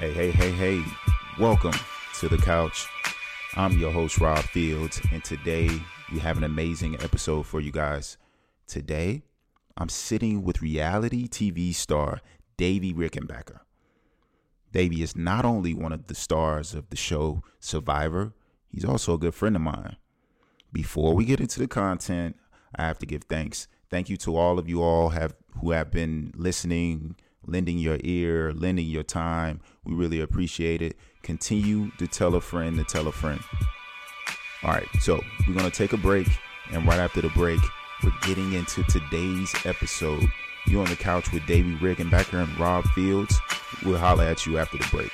Hey, hey, hey, hey. Welcome to the couch. I'm your host, Rob Fields, and today we have an amazing episode for you guys. Today, I'm sitting with reality TV star Davie Rickenbacker. Davie is not only one of the stars of the show Survivor, he's also a good friend of mine. Before we get into the content, I have to give thanks. Thank you to all of you all have who have been listening, lending your ear, lending your time. We really appreciate it. Continue to tell a friend to tell a friend. All right, so we're gonna take a break, and right after the break, we're getting into today's episode. You're on the couch with Davie Rickenbacker and back here in Rob Fields. We'll holler at you after the break.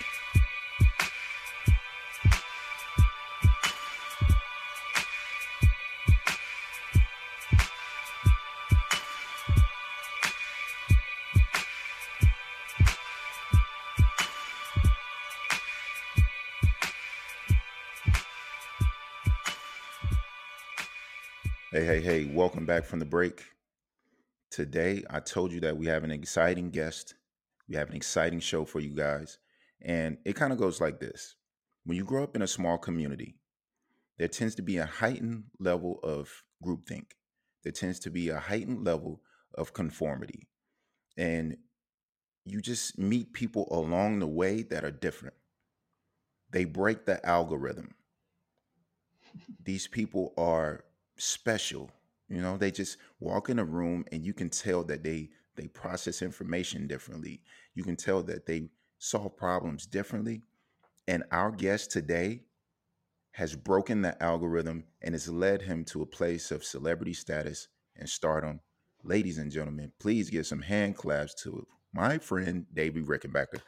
Welcome back from the break. Today, I told you that we have an exciting guest. We have an exciting show for you guys. And it kind of goes like this When you grow up in a small community, there tends to be a heightened level of groupthink, there tends to be a heightened level of conformity. And you just meet people along the way that are different. They break the algorithm. These people are special. You know, they just walk in a room and you can tell that they they process information differently. You can tell that they solve problems differently. And our guest today has broken the algorithm and has led him to a place of celebrity status and stardom. Ladies and gentlemen, please give some hand claps to my friend Davie Rickenbacker.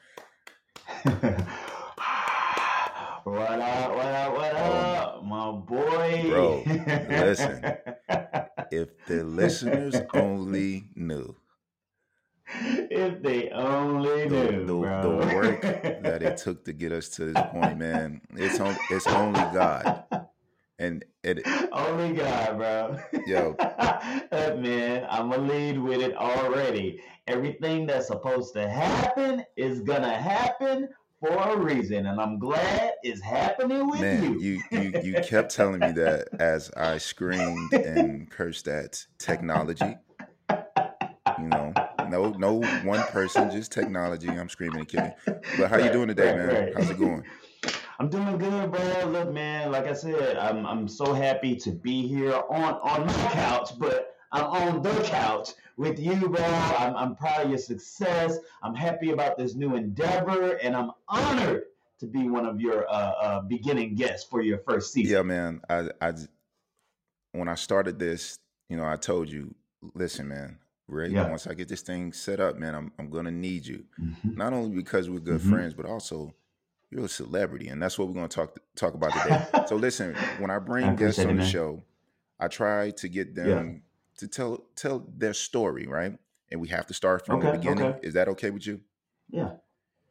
What up, what up, what Oh, up, my boy? bro, listen. If the listeners only knew if they only the, knew, the, the work that it took to get us to this point, man, it's on, it's only God. And it, only God, bro. Yo. Man, I'm gonna lead with it already. Everything that's supposed to happen is gonna happen for a reason, and I'm glad it's happening with man, you. you, you you kept telling me that as I screamed and cursed at technology. You know, no no one person, just technology. I'm screaming and killing. But how you doing today, right, man? right. How's it going? I'm doing good, bro. Look, man, like I said, I'm I'm so happy to be here on on my couch, but I'm on the couch with you, bro. I'm I'm proud of your success. I'm happy about this new endeavor, and I'm honored to be one of your uh, uh, beginning guests for your first season. Yeah, man. I I when I started this, you know, I told you, listen, man, Ray, Yeah. once I get this thing set up, man, I'm I'm gonna need you. Mhm. Not only because we're good Mhm. friends, but also you're a celebrity, and that's what we're gonna talk talk about today. So listen, when I bring I guests on it, the show, I try to get them to tell tell their story, right? And we have to start from the beginning. okay. Is that okay with you? Yeah.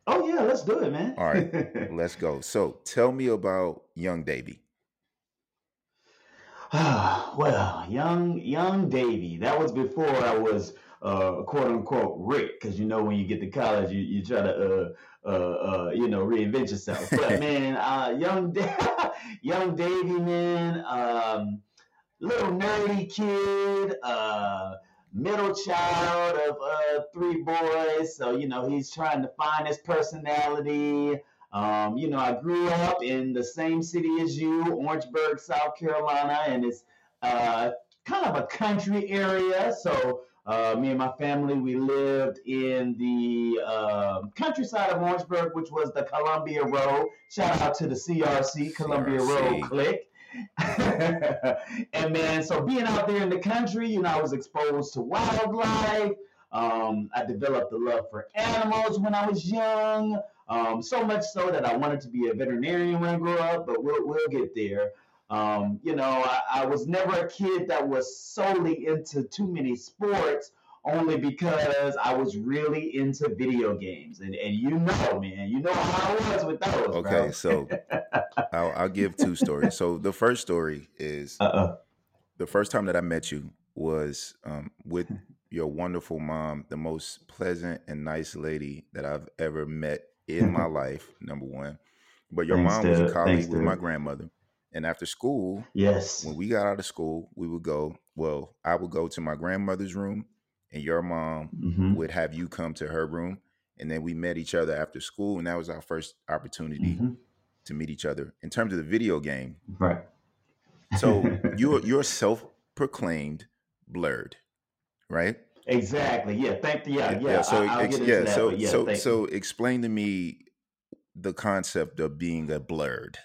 Oh yeah, let's do it, man. All right. Let's go. So tell me about young Davie. well, young young Davie. That was before I was uh, quote unquote Rick, because you know when you get to college, you, you try to uh, uh, uh, you know reinvent yourself. But man, uh, young Da- young Davie, man, um, little nerdy kid, uh, middle child of uh, three boys. So you know he's trying to find his personality. Um, you know, I grew up in the same city as you, Orangeburg, South Carolina, and it's uh, kind of a country area. So uh, me and my family, we lived in the um countryside of Orangeburg, which was the Columbia Road. Shout out to the CRC, Columbia Road Click. and man, so being out there in the country, you know, I was exposed to wildlife. Um, I developed a love for animals when I was young. Um, so much so that I wanted to be a veterinarian when I grew up, but we'll, we'll get there. Um, you know, I, I was never a kid that was solely into too many sports, only because I was really into video games. And, and you know, man, you know how I was with those. Okay, bro. so I'll, I'll give two stories. So the first story is Uh-uh. the first time that I met you was um, with your wonderful mom, the most pleasant and nice lady that I've ever met in my life. Number one, but your Thanks, mom was a colleague Thanks, with my grandmother, and after school, Yes. when we got out of school, we would go. Well, I would go to my grandmother's room, and your mom hmm would have you come to her room, and then we met each other after school, and that was our first opportunity hmm to meet each other. In terms of the video game, Right. so you're you're self-proclaimed blerd, right? exactly. Yeah. Thank you. Yeah. Yeah. Yeah. yeah, So I, ex- yeah. that. So yeah. so so explain to me the concept of being a blerd.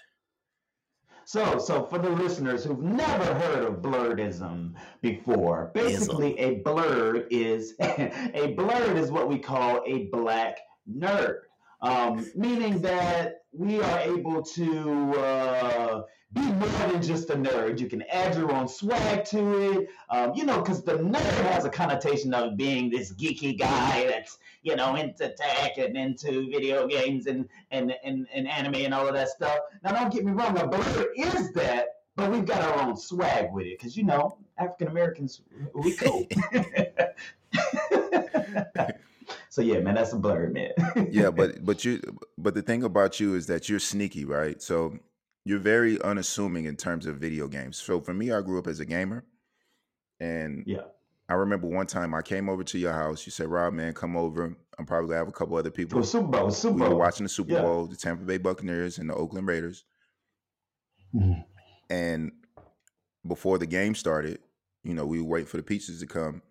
So, so for the listeners who've never heard of blerdism before, basically a blerd is a blerd is what we call a black nerd, um, meaning that we are able to uh, be more than just a nerd. You can add your own swag to it, um, you know, because the nerd has a connotation of being this geeky guy that's you know into tech and into video games and and, and, and anime and all of that stuff. Now, don't get me wrong, a blur is that, but we've got our own swag with it because, you know, African Americans, we cool. so, yeah, man, that's a blur, man. yeah but but you but the thing about you is that you're sneaky right so you're very unassuming in terms of video games so for me i grew up as a gamer and yeah. I remember one time i came over to your house you said rob man come over. I'm probably gonna have a couple other people. Super Bowl, Super we were watching the super Yeah. bowl the tampa bay buccaneers and the oakland raiders. Mhm. and before the game started you know we were waiting for the pizzas to come.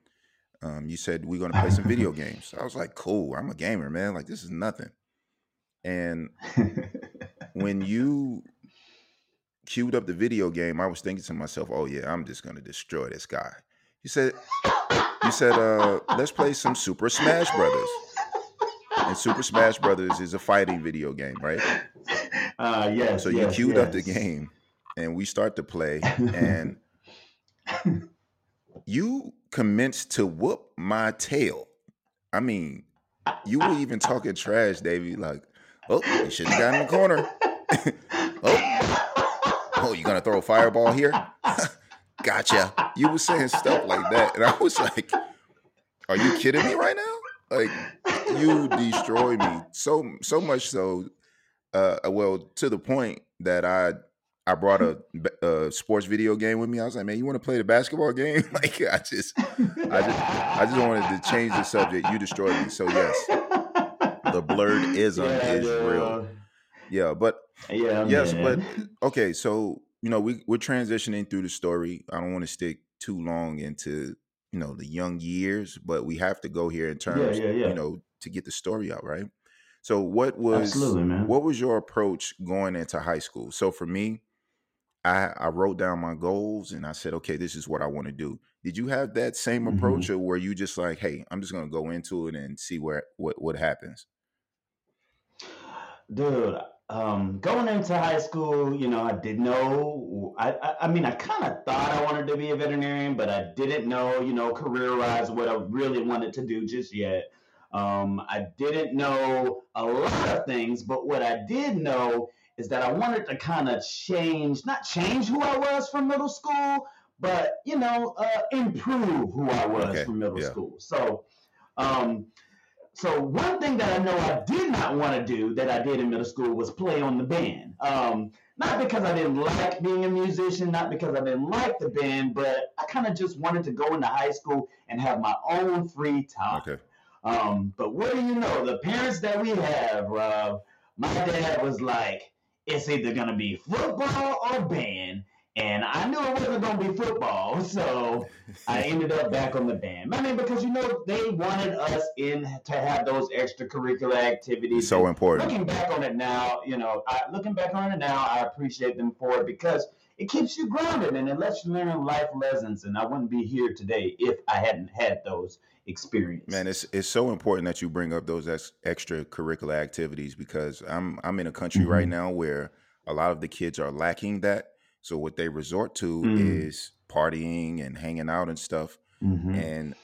Um, you said we're going to play some video games. I was like cool i'm a gamer man. Like this is nothing. And when you queued up the video game, I was thinking to myself, "Oh yeah, I'm just gonna destroy this guy." You said, "You said, uh, let's play some Super Smash Brothers." And Super Smash Brothers is a fighting video game, right? uh, yes. So you yes, queued up the game, and we start to play, and you commenced to whoop my tail. I mean, you were even talking trash, Davie. Like, oh, you should have got in the corner. oh, oh, you gonna throw a fireball here? gotcha. You were saying stuff like that, and I was like, "Are you kidding me right now?" Like, you destroy me so so much so. Uh, well, to the point that I I brought a, a, sports video game with me. I was like, "Man, you want to play the basketball game?" like, I just I just I just wanted to change the subject. You destroyed me. So yes, the blerdism Yeah, is real. Yeah, but Yeah, yes, but okay. So you know, we we're transitioning through the story. I don't want to stick too long into you know the young years, but we have to go here in terms, yeah, yeah. you know, to get the story out, right? So what was what was your approach going into high school? So for me, I I wrote down my goals and I said, okay, this is what I want to do. Did you have that same Mhm. approach, or were you just like, hey, I'm just gonna go into it and see where what what happens? Dude, um, going into high school, you know, I didn't know. I, I, I mean, I kind of thought I wanted to be a veterinarian, but I didn't know, you know, career-wise, what I really wanted to do just yet. Um, I didn't know a lot of things, but what I did know is that I wanted to kind of change, not change who I was from middle school, but you know, uh, improve who I was Okay, from middle yeah. school. So, um, so one thing that I know I did not want to do that I did in middle school was play on the band. Um, not because I didn't like being a musician, not because I didn't like the band, but I kind of just wanted to go into high school and have my own free time. Okay, Um, but what do you know? The parents that we have, Rob, my dad was like, it's either gonna be football or band. And I knew it wasn't gonna be football, so I ended up back on the band. I mean, because you know they wanted us in to have those extracurricular activities. so important. looking back on it now, you know, I, looking back on it now, I appreciate them for it because it keeps you grounded and it lets you learn life lessons. And I wouldn't be here today if I hadn't had those experiences. Man, it's it's so important that you bring up those ex- extracurricular activities because I'm I'm in a country right Mhm. now where a lot of the kids are lacking that. So what they resort to Mm. is partying and hanging out and stuff. Mhm. And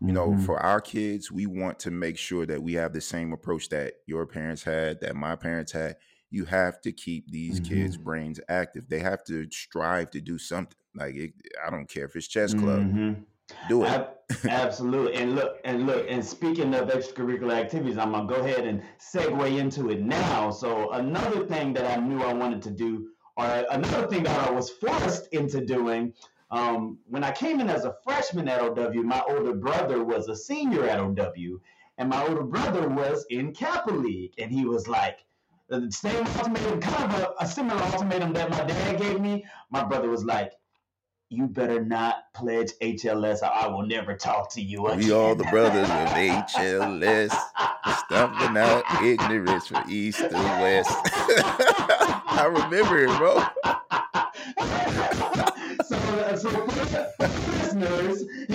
you know, Mhm. for our kids, we want to make sure that we have the same approach that your parents had, that my parents had. You have to keep these kids' brains active. They have to strive to do something. Like it, I don't care if it's chess club, Mhm. do it. Ab- Absolutely. And look, and look, and speaking of extracurricular activities, I'm gonna go ahead and segue into it now. So another thing that I knew I wanted to do, or another thing that I was forced into doing, um, when I came in as a freshman at OW, my older brother was a senior at OW, and my older brother was in Kappa League, and he was like, the same ultimatum, kind of a, a similar ultimatum that my dad gave me. My brother was like, you better not pledge HLS or I will never talk to you again. We all the brothers of HLS, stumping out ignorance from east to west. I remember it, bro. so, uh, so listeners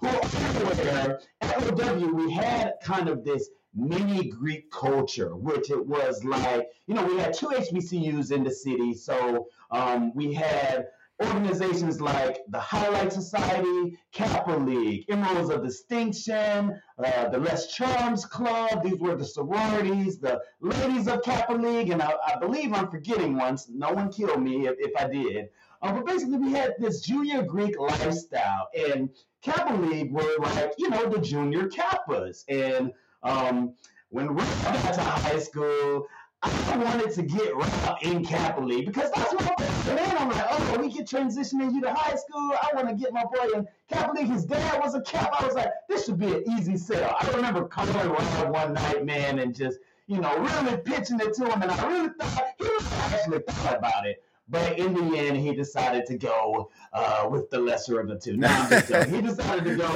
who are aware, at OW we had kind of this mini Greek culture, which it was like, you know, we had two HBCUs in the city. So um, we had organizations like the Highlight Society, Kappa League, Emeralds of Distinction, uh, the Les Charms Club. These were the sororities, the Ladies of Kappa League, and I, I believe I'm forgetting once. No one kill me if, if I did. Uh, but basically, we had this junior Greek lifestyle, and Kappa League were like, you know, the junior Kappas. And um, when we got to high school, I wanted to get Rob in Kappa League because that's what and then I'm like, oh, we can transition you to high school. I want to get my boy in Kappa League. His dad was a Cap. I was like, this should be an easy sell. I remember calling Rob one night, man, and just, you know, really pitching it to him. And I really thought, he was actually thought about it. But in the end, he decided to go uh, with the lesser of the two. No, he decided to go.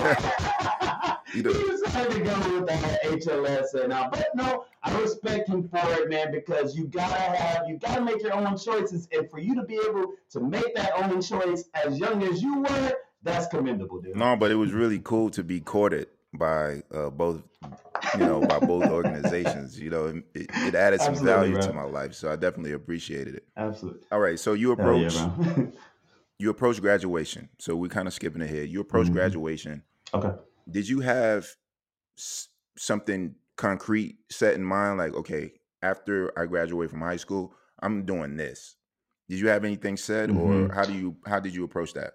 he decided to go with the HLS, and uh, but no, I respect him for it, man, because you gotta have, you gotta make your own choices, and for you to be able to make that own choice as young as you were, that's commendable, dude. No, but it was really cool to be courted by uh, both, you know, by both organizations. You know, it, it added some Absolutely, value bro. to my life, so I definitely appreciated it. Absolutely. All right, so you approach, yeah, you approach graduation. So we're kind of skipping ahead. You approach mm-hmm. graduation. Okay. Did you have something concrete set in mind? Like, okay, after I graduate from high school, I'm doing this. Did you have anything said, mm-hmm. or how do you how did you approach that?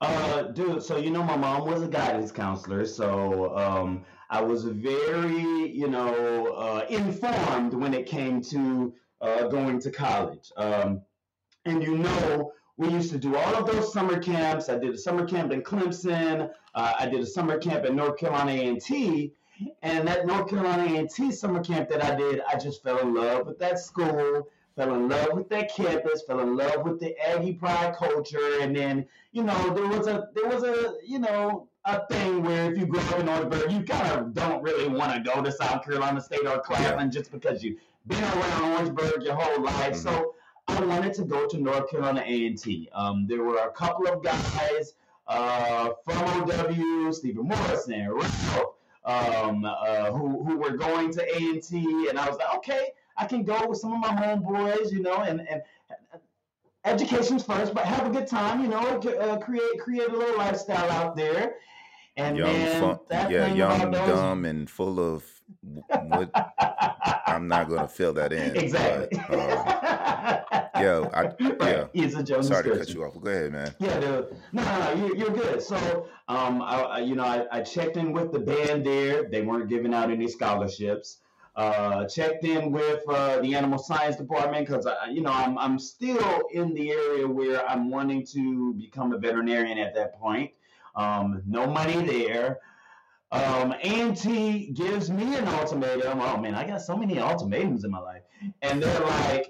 Uh, dude, so you know, my mom was a guidance counselor, so um, I was very, you know, uh, informed when it came to uh, going to college. Um, and you know, we used to do all of those summer camps. I did a summer camp in Clemson. Uh, I did a summer camp at North Carolina A&T. And that North Carolina A&T summer camp that I did, I just fell in love with that school, fell in love with that campus, fell in love with the Aggie pride culture. And then, you know, there was a, there was a, you know, a thing where if you grow up in Orangeburg, you kind of don't really want to go to South Carolina State or Claflin yeah. just because you've been around Orangeburg your whole life. Mm-hmm. So I wanted to go to North Carolina A&T. Um, there were a couple of guys uh, from OW, Stephen Morrison, Ralph, um, uh, who, who were going to A&T, and I was like, okay, I can go with some of my homeboys, you know, and, and education's first, but have a good time, you know, uh, create create a little lifestyle out there. And young, then fun, yeah, young, dumb, and full of what I'm not gonna fill that in. Exactly. But, um, yeah, I, yeah. He's a Jones Sorry to cut you off. Go ahead, man. Yeah, dude. No, no, no. You're, you're good. So, um, I, I you know, I, I checked in with the band there. They weren't giving out any scholarships. Uh, checked in with uh, the animal science department because you know I'm I'm still in the area where I'm wanting to become a veterinarian at that point. Um, no money there. Um, gives me an ultimatum. Oh man, I got so many ultimatums in my life, and they're like,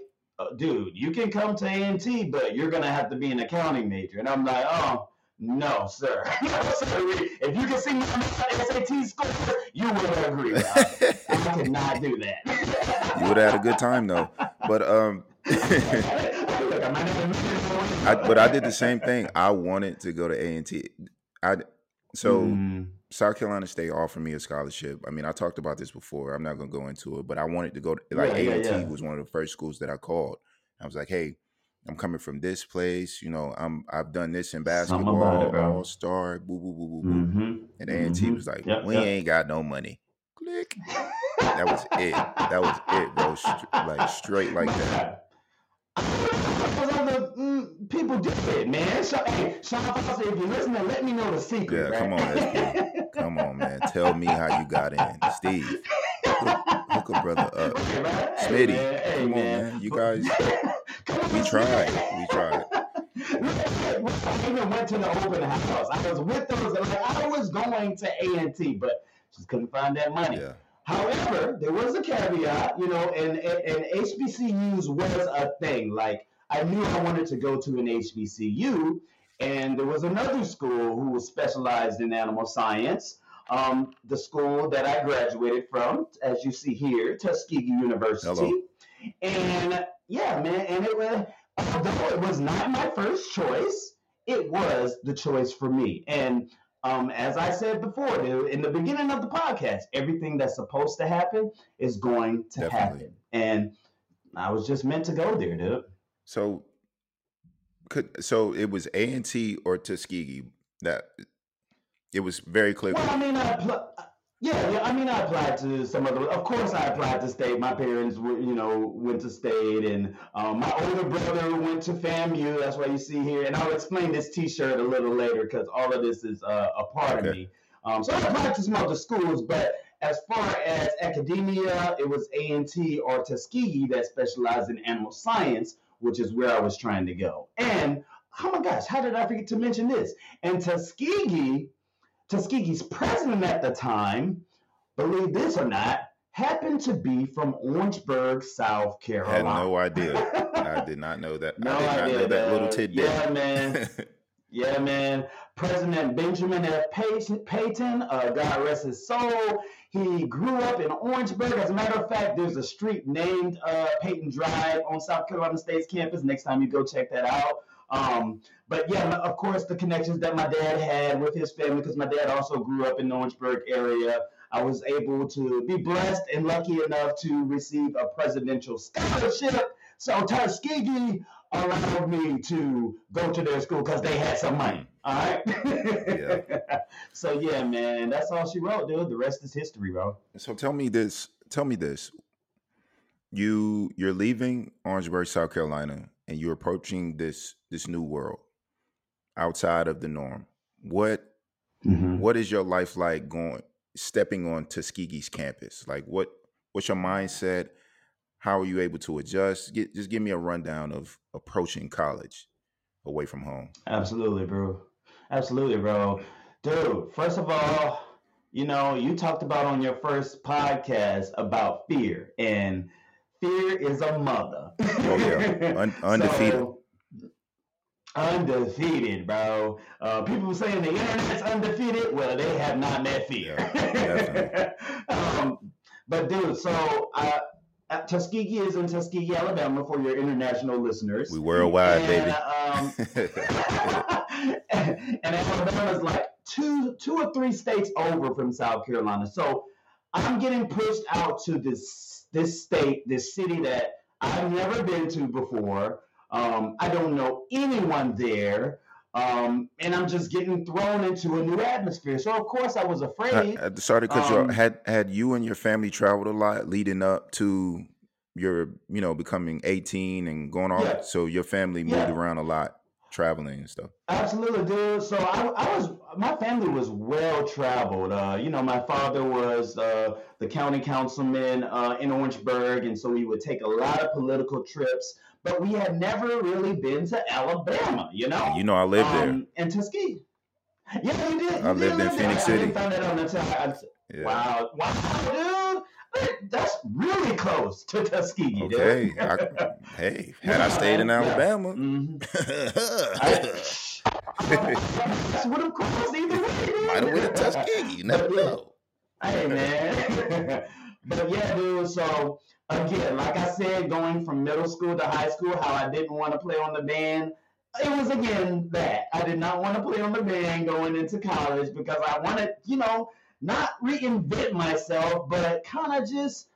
"Dude, you can come to A&T, but you're gonna have to be an accounting major." And I'm like, "Oh, no, sir. if you can see my SAT score, you would agree. I, I could not do that. you would have had a good time though. But um, I, but I did the same thing. I wanted to go to A and. I so mm. South Carolina State offered me a scholarship. I mean, I talked about this before. I'm not going to go into it, but I wanted to go. To, like yeah, A&T yeah, yeah. was one of the first schools that I called. I was like, "Hey, I'm coming from this place. You know, I'm I've done this in basketball, all star, boo boo boo boo boo." Mm-hmm. And A&T mm-hmm. was like, yep, "We yep. ain't got no money." Click. that was it. That was it, bro. like straight like that. Mm, people do it, man. So, hey, Sean Foster, if you're listening, let me know the secret. Yeah, come on. come on, man. Tell me how you got in, Steve. Hook, hook a brother up, Right, Smitty. man, hey, come on, man. man. You guys, we tried. We tried. I even went to the open house. I was with those. Like I was going to A and T, but just couldn't find that money. Yeah. However, there was a caveat, you know, and, and, and HBCUs was a thing. Like, I knew I wanted to go to an HBCU, and there was another school who was specialized in animal science. Um, the school that I graduated from, as you see here, Tuskegee University. Hello. And yeah, man, and it was, although it was not my first choice, it was the choice for me. And um, as I said before, dude, in the beginning of the podcast, everything that's supposed to happen is going to Definitely. happen. And I was just meant to go there, dude. So, could so it was A and T or Tuskegee that it was very clear. Well, I mean, I appl- yeah, yeah, I mean, I applied to some other. Of course, I applied to state. My parents, were, you know, went to state, and um, my older brother went to FAMU. That's why you see here, and I'll explain this T-shirt a little later because all of this is uh, a part of me. Um, so I applied to some other schools, but as far as academia, it was A and T or Tuskegee that specialized in animal science, which is where I was trying to go. And oh my gosh, how did I forget to mention this? And Tuskegee. Tuskegee's president at the time, believe this or not, happened to be from Orangeburg, South I Carolina. had no idea. I did not know that. No I did not idea, know that little tidbit. Yeah, man. Yeah, man. President Benjamin F. Payton, Payton uh, God rest his soul. He grew up in Orangeburg. As a matter of fact, there's a street named uh, Payton Drive on South Carolina State's campus. Next time you go check that out. Um, but yeah, of course, the connections that my dad had with his family, because my dad also grew up in the Orangeburg area. I was able to be blessed and lucky enough to receive a presidential scholarship. So Tuskegee allowed me to go to their school because they had some money. All right. So yeah, man, that's all she wrote, dude. The rest is history, bro. So tell me this. Tell me this. You you're leaving Orangeburg, South Carolina, and you're approaching this this new world outside of the norm. What Mm-hmm. what is your life like going stepping on Tuskegee's campus? Like what what's your mindset? How are you able to adjust? Get, just give me a rundown of approaching college away from home. Absolutely, bro. Absolutely, bro. Dude, first of all, you know, you talked about on your first podcast about fear, and fear is a mother. Oh, yeah. Un- undefeated. So, undefeated, bro. Uh, people saying the internet's undefeated. Well, they have not met fear. Yeah, um, but dude, so uh, Tuskegee is in Tuskegee, Alabama, for your international listeners. We worldwide, and, baby. Um, and Alabama is like two, two or three states over from South Carolina. So I'm getting pushed out to this this state, this city that I've never been to before. Um, I don't know anyone there. Um, and I'm just getting thrown into a new atmosphere. So of course I was afraid. I, I started because you Um, had had you and your family traveled a lot leading up to your you know becoming 18 and going off. Yeah. So your family moved Yeah. around a lot, traveling and stuff. Absolutely, dude. So I, I was, my family was well traveled. Uh, you know, my father was uh, the county councilman uh, in Orangeburg, and so we would take a lot of political trips. But we had never really been to Alabama, you know. You know I lived there. Um, and Tuskegee. Yeah, you did. You I did lived in live there. Phenix I, City. that out until I, Yeah. Wow, wow, dude. That's really close to Tuskegee. dude. Okay. I, hey, had I stayed in Yeah. Alabama, Mhm. I would have crossed either way. dude. might have went to Tuskegee. You never yeah. know. Hey man. but yeah, dude. So again, like I said, going from middle school to high school, how I didn't want to play on the band. It was again that I did not want to play on the band going into college because I wanted, you know, not reinvent myself, but kind of just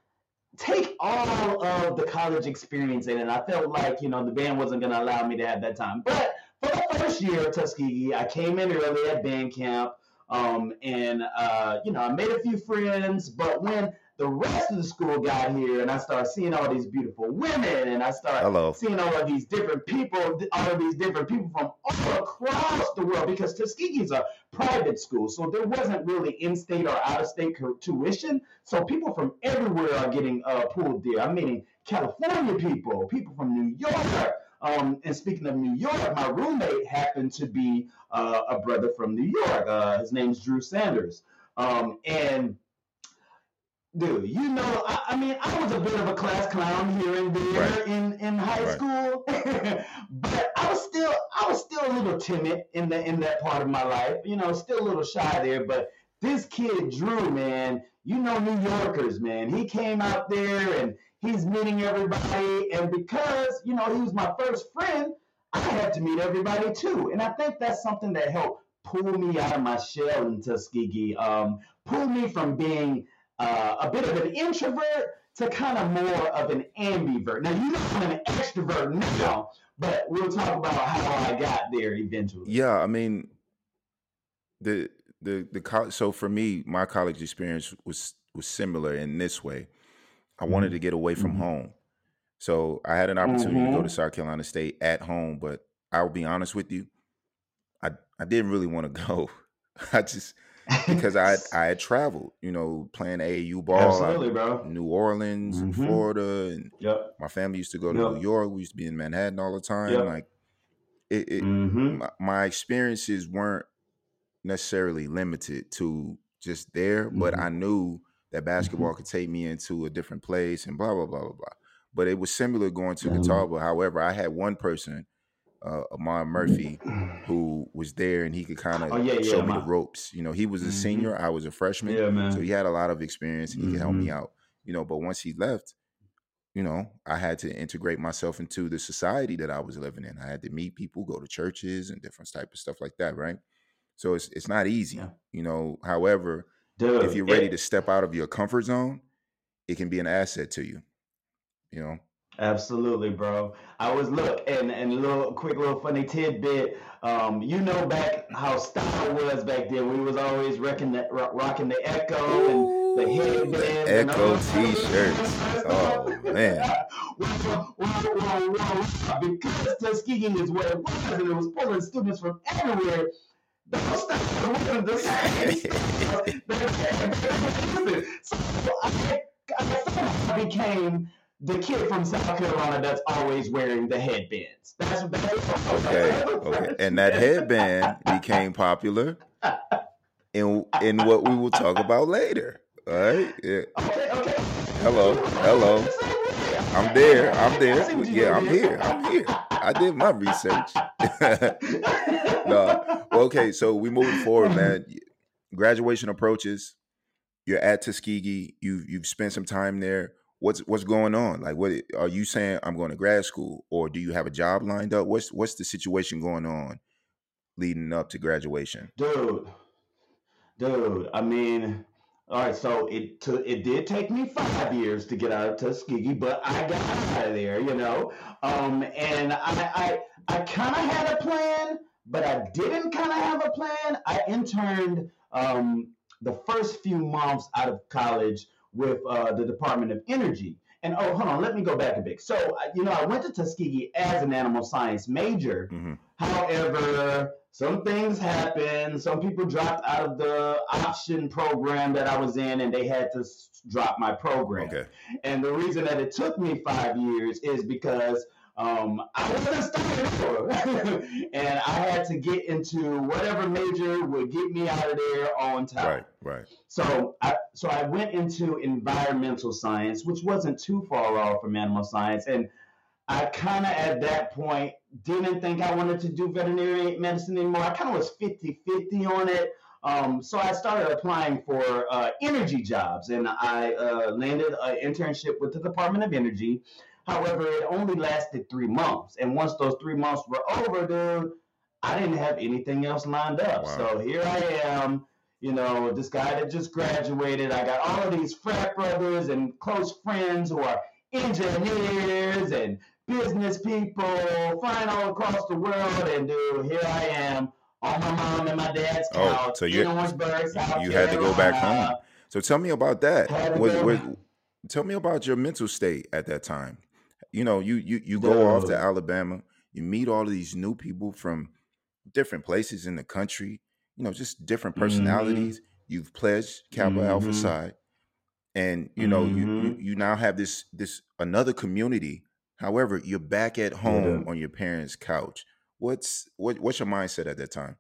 take all of the college experience in it. I felt like, you know, the band wasn't going to allow me to have that time. But for the first year at Tuskegee, I came in early at band camp. Um, and, uh, you know, I made a few friends. But when the rest of the school got here and I started seeing all these beautiful women and I started Hello. seeing all of these different people, all of these different people from all across the world because Tuskegee is a private school. So there wasn't really in-state or out-of-state tuition. So people from everywhere are getting uh, pulled there. I'm meaning California people, people from New York. Um, and speaking of New York, my roommate happened to be uh, a brother from New York. Uh, his name's Drew Sanders. Um, and dude, you know, I, I, mean, I was a bit of a class clown here and there right. in, in high right. school, but I was still I was still a little timid in the in that part of my life. You know, still a little shy there. But this kid Drew, man, you know, New Yorkers, man, he came out there and he's meeting everybody, and because you know he was my first friend, I had to meet everybody too, and I think that's something that helped pull me out of my shell in Tuskegee, um, pull me from being uh, a bit of an introvert to kind of more of an ambivert. Now, you know I'm an extrovert now, but we'll talk about how I got there eventually. Yeah, I mean, the the the college. So for me, my college experience was was similar in this way. I mm-hmm. wanted to get away from mm-hmm. home, so I had an opportunity mm-hmm. to go to mm-hmm. South Carolina State at home. But I'll be honest with you, I I didn't really want to go. I just because I I had traveled, you know, playing AAU ball, absolutely, bro. New Orleans mm-hmm. and Florida, and yep. my family used to go to yep. New York. We used to be in Manhattan all the time. Yep. Like it, it mm-hmm. my, my, experiences weren't necessarily limited to just there, mm-hmm. but I knew that basketball mm-hmm. could take me into a different place and blah blah blah blah blah. But it was similar going to Catawba. However, I had one person uh, Amon Murphy, who was there and he could kind of oh, yeah, yeah, show me the ropes. You know, he was a mm-hmm. senior, I was a freshman, yeah, so he had a lot of experience and he mm-hmm. could help me mm-hmm. out. You know, but once he left, you know, I had to integrate myself into the society that I was living in. I had to meet people, go to churches and different type of stuff like that, right? So it's it's not easy, you know. However, Dude, if you're ready it, to step out of your comfort zone, it can be an asset to you. You know. Absolutely, bro. I was look and and little quick little funny tidbit. Um, you know back how style was back then. We was always rocking the, rocking the Ecko and the headbands. Ecko t-shirts. Oh man. because Tuskegee is where it was, and it was pulling students from everywhere. Those styles wasn't the same. so I, I became the kid from South Carolina that's always wearing the headbands. That's, that's okay. Okay, and that headband became popular in in what we will talk about later. All right. Yeah. Okay. Okay. Hello. Hello. I'm there. I'm there. Yeah, I'm here. I'm here. I did my research. no. Okay. So we moving forward, man. Graduation approaches. You're at Tuskegee. You've you've spent some time there what's what's going on? Like, what are you saying? I'm going to grad school, or do you have a job lined up? What's what's the situation going on leading up to graduation? Dude, dude. I mean, all right. So it it did take me five years to get out of Tuskegee, but I got out of there. You know, um, and I I I kind of had a plan, but I didn't kind of have a plan. I interned um, the first few months out of college with uh, the Department of Energy. And oh, hold on, let me go back a bit. So, you know, I went to Tuskegee as an animal science major. Mm-hmm. However, some things happened. Some people dropped out of the option program that I was in, and they had to drop my program. Okay. And the reason that it took me five years is because um, I wasn't studying and I had to get into whatever major would get me out of there on time. Right, right. So I so I went into environmental science, which wasn't too far off from animal science, and I kind of at that point didn't think I wanted to do veterinary medicine anymore. I kind of was 50-50 on it. Um, so I started applying for uh, energy jobs, and I uh, landed an internship with the Department of Energy. However, it only lasted three months. And once those three months were over, dude, I didn't have anything else lined up. Wow. So here I am, you know, this guy that just graduated. I got all of these frat brothers and close friends who are engineers and business people flying all across the world. And dude, here I am on my mom and my dad's oh, couch so in Orangeburg, South You had to go back home. So tell me about that. Had Was, was, tell me about your mental state at that time. You know, you you you go off to Alabama, you meet all of these new people from different places in the country, you know, just different Mm-hmm. personalities. You've pledged Kappa Alpha Mhm. Psi, and you know, you, you you now have this this another community. However, you're back at home Yeah. on your parents' couch. What's what what's your mindset at that time?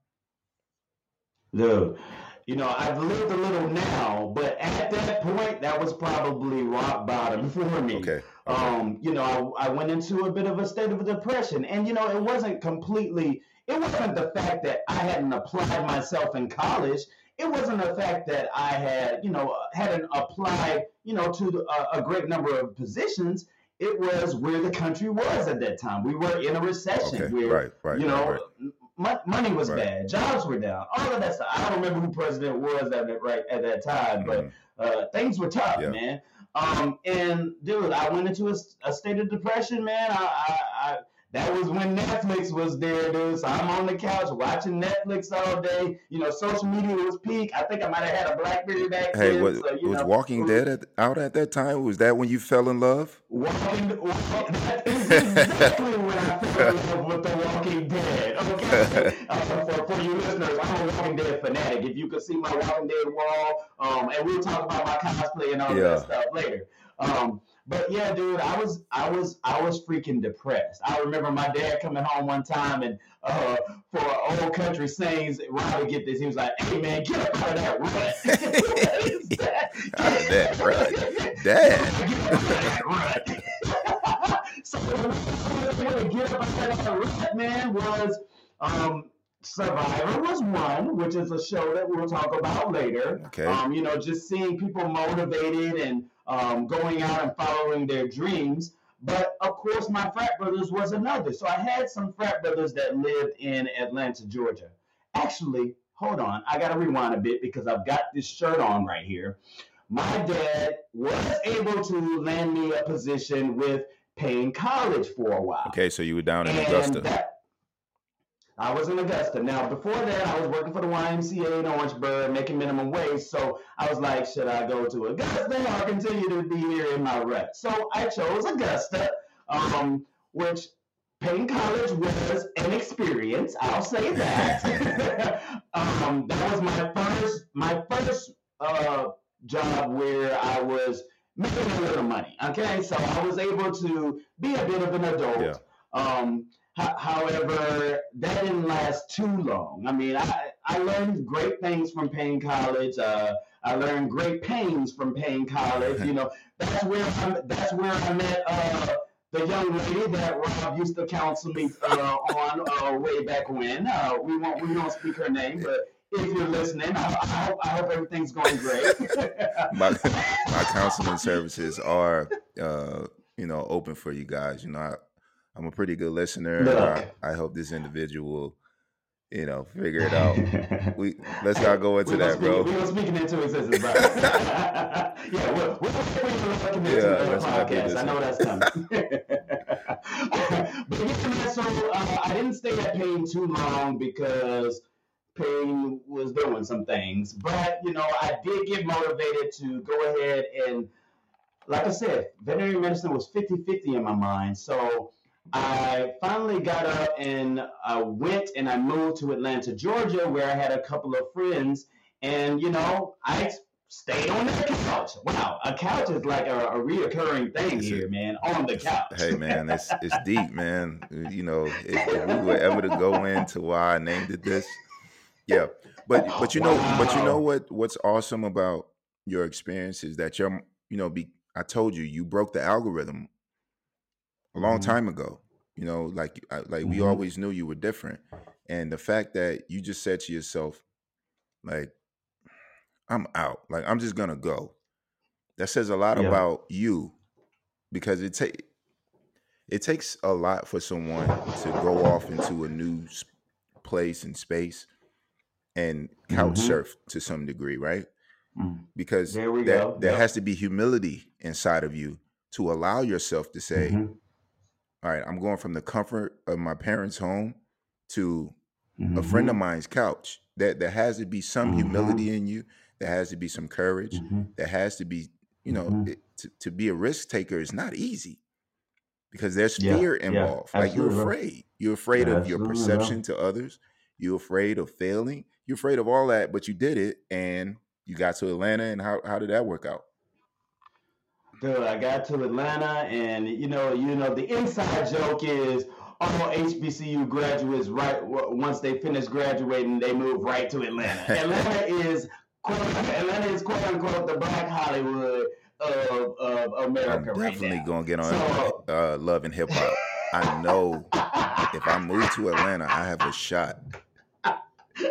Dude, you know, I've lived a little now, but at that point, that was probably rock bottom for me. Okay. Okay. Um, you know, I, I went into a bit of a state of depression, and you know, it wasn't completely. It wasn't the fact that I hadn't applied myself in college. It wasn't the fact that I had, you know, hadn't applied, you know, to a, a great number of positions. It was where the country was at that time. We were in a recession. Okay. Where Right. Right. you know, right. Mon- money was Right. bad, jobs were down, all of that stuff. I don't remember who president was at that right at that time, but Mhm. uh, things were tough, Yeah. man. Um, and dude, I went into a state of depression, man. I, I, I that was when Netflix was there, dude. So I'm on the couch watching Netflix all day. You know, social media was peak. I think I might have had a BlackBerry back Hey, then. was, so, was know, Walking Dead at, out at that time? Was that when you fell in love? Walking, walking that is exactly when I fell in love with The Walking Dead. Okay, uh, for, for you listeners, I'm a Walking Dead fanatic. If you could see my Walking Dead wall, um, and we'll talk about my cosplay and all Yeah. that stuff later. Um, but yeah, dude, I was, I was, I was freaking depressed. I remember my dad coming home one time and uh, for old country sayings, Robbie, get this. He was like, "Hey man, get up out of that rut." That? Out of that rut. Dad. so the way to get up out of that rut, man, was um, Survivor was one, which is a show that we'll talk about later. Okay. Um, you know, just seeing people motivated and um, going out and following their dreams. But of course, my frat brothers was another. So I had some frat brothers that lived in Atlanta, Georgia. Actually, hold on, I got to rewind a bit because I've got this shirt on right here. My dad was able to land me a position with Paine College for a while. Okay, so you were down in And Augusta. that- I was in Augusta. Now, before that, I was working for the YMCA in Orangeburg, making minimum wage. So I was like, should I go to Augusta or continue to be here in my rut? So I chose Augusta, um, which Paine College was an experience. I'll say that. um, that was my first, my first uh, job where I was making a little money. Okay, so I was able to be a bit of an adult. Yeah. Um, however, that didn't last too long. I mean, I, I learned great things from Paine College. Uh, I learned great pains from Paine College. You know, that's where I that's where I met uh, the young lady that Rob used to counsel me uh, on uh, way back when. Uh, we won't we won't speak her name, but if you're listening, I, I hope I hope everything's going great. my my counseling services are uh you know open for you guys you know I, i'm a pretty good listener and I, I hope this individual you know figure it out we let's not go into we that We're bro speak it into existence, bro. yeah, bring you looking into Yeah, another let's not do podcast. I know that's coming. but yeah, so uh, I didn't stay at Paine too long because Paine was doing some things. But you know, I did get motivated to go ahead and, like I said, veterinary medicine was 50-50 in my mind. So I finally got up and I went and I moved to Atlanta, Georgia, where I had a couple of friends. And, you know, I stayed on that couch. Wow, a couch is like a, a reoccurring thing It's a- here, man, on the couch. hey man it's it's deep man you know if, if we were ever to go into why i named it this yeah but oh, but you know but you know what what's awesome about your experience is that you're you know be i told you you broke the algorithm a long Mhm. time ago you know like I- like we Mhm. always knew you were different and the fact that you just said to yourself like i'm out like i'm just gonna go that says a lot Yeah. about you because it take it takes a lot for someone to go off into a new place and space and couch Mhm. surf to some degree right Mm. because There we that, go. there Yep. has to be humility inside of you to allow yourself to say Mhm. All right i'm going from the comfort of my parents home to a friend of Mhm. mine's couch that there has to be some Mhm. humility in you There has to be some courage. Mm-hmm. There has to be, you know, Mhm. it, to, to be a risk taker is not easy because there's Yeah, fear yeah, involved. like you're afraid. You're afraid of your perception to others. You're afraid of failing. You're afraid of all that, but you did it and you got to Atlanta. And how, how did that work out? Dude, I got to Atlanta, and you know, you know, the inside joke is all HBCU graduates, right? Once they finish graduating, they move right to Atlanta. Atlanta is quote, Atlanta is quote unquote the Black Hollywood of, of I'm America right definitely going to get on So- uh, Love and Hip Hop. I know if I move to Atlanta, I have a shot. So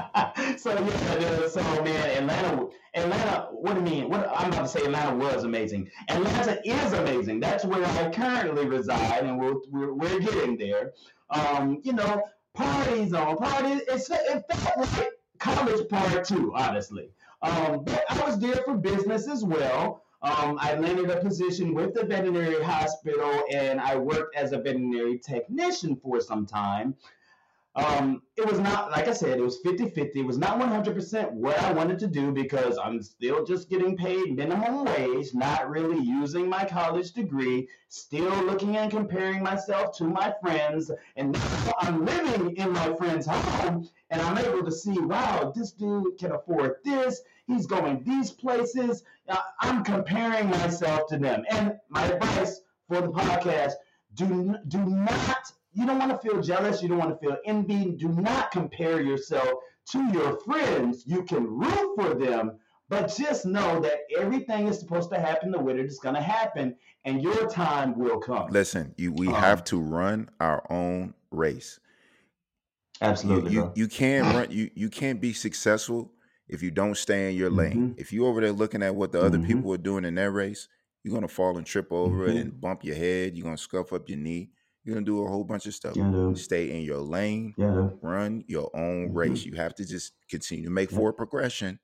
yeah, so man, Atlanta, Atlanta. What do you mean? What I'm about to say, Atlanta was amazing. Atlanta is amazing. That's where I currently reside, and we're we're, we're getting there. Um, you know, parties on parties. It's it felt like college part two, honestly. Um, but I was there for business as well. Um, I landed a position with the veterinary hospital, and I worked as a veterinary technician for some time um, it was not like I said, it was 50-50. It was not 100% what I wanted to do because I'm still just getting paid minimum wage, not really using my college degree, still looking and comparing myself to my friends, and now I'm living in my friend's home and I'm able to see, wow, this dude can afford this. He's going these places. Uh, I'm comparing myself to them. And my advice for the podcast, do do not you don't want to feel jealous. You don't want to feel envy. Do not compare yourself to your friends. You can root for them, but just know that everything is supposed to happen the way that it's going to happen, and your time will come. Listen, you we Um, have to run our own race. Absolutely, you bro. you can't run you you can't be successful if you don't stay in your lane. If you over there looking at what the other Mhm. people are doing in their race, you're gonna fall and trip over it Mhm. and bump your head. You're gonna scuff up your knee. You're gonna do a whole bunch of stuff. Yeah. Stay in your lane. Yeah. Run your own Mhm. race. You have to just continue to make Yeah. forward progression.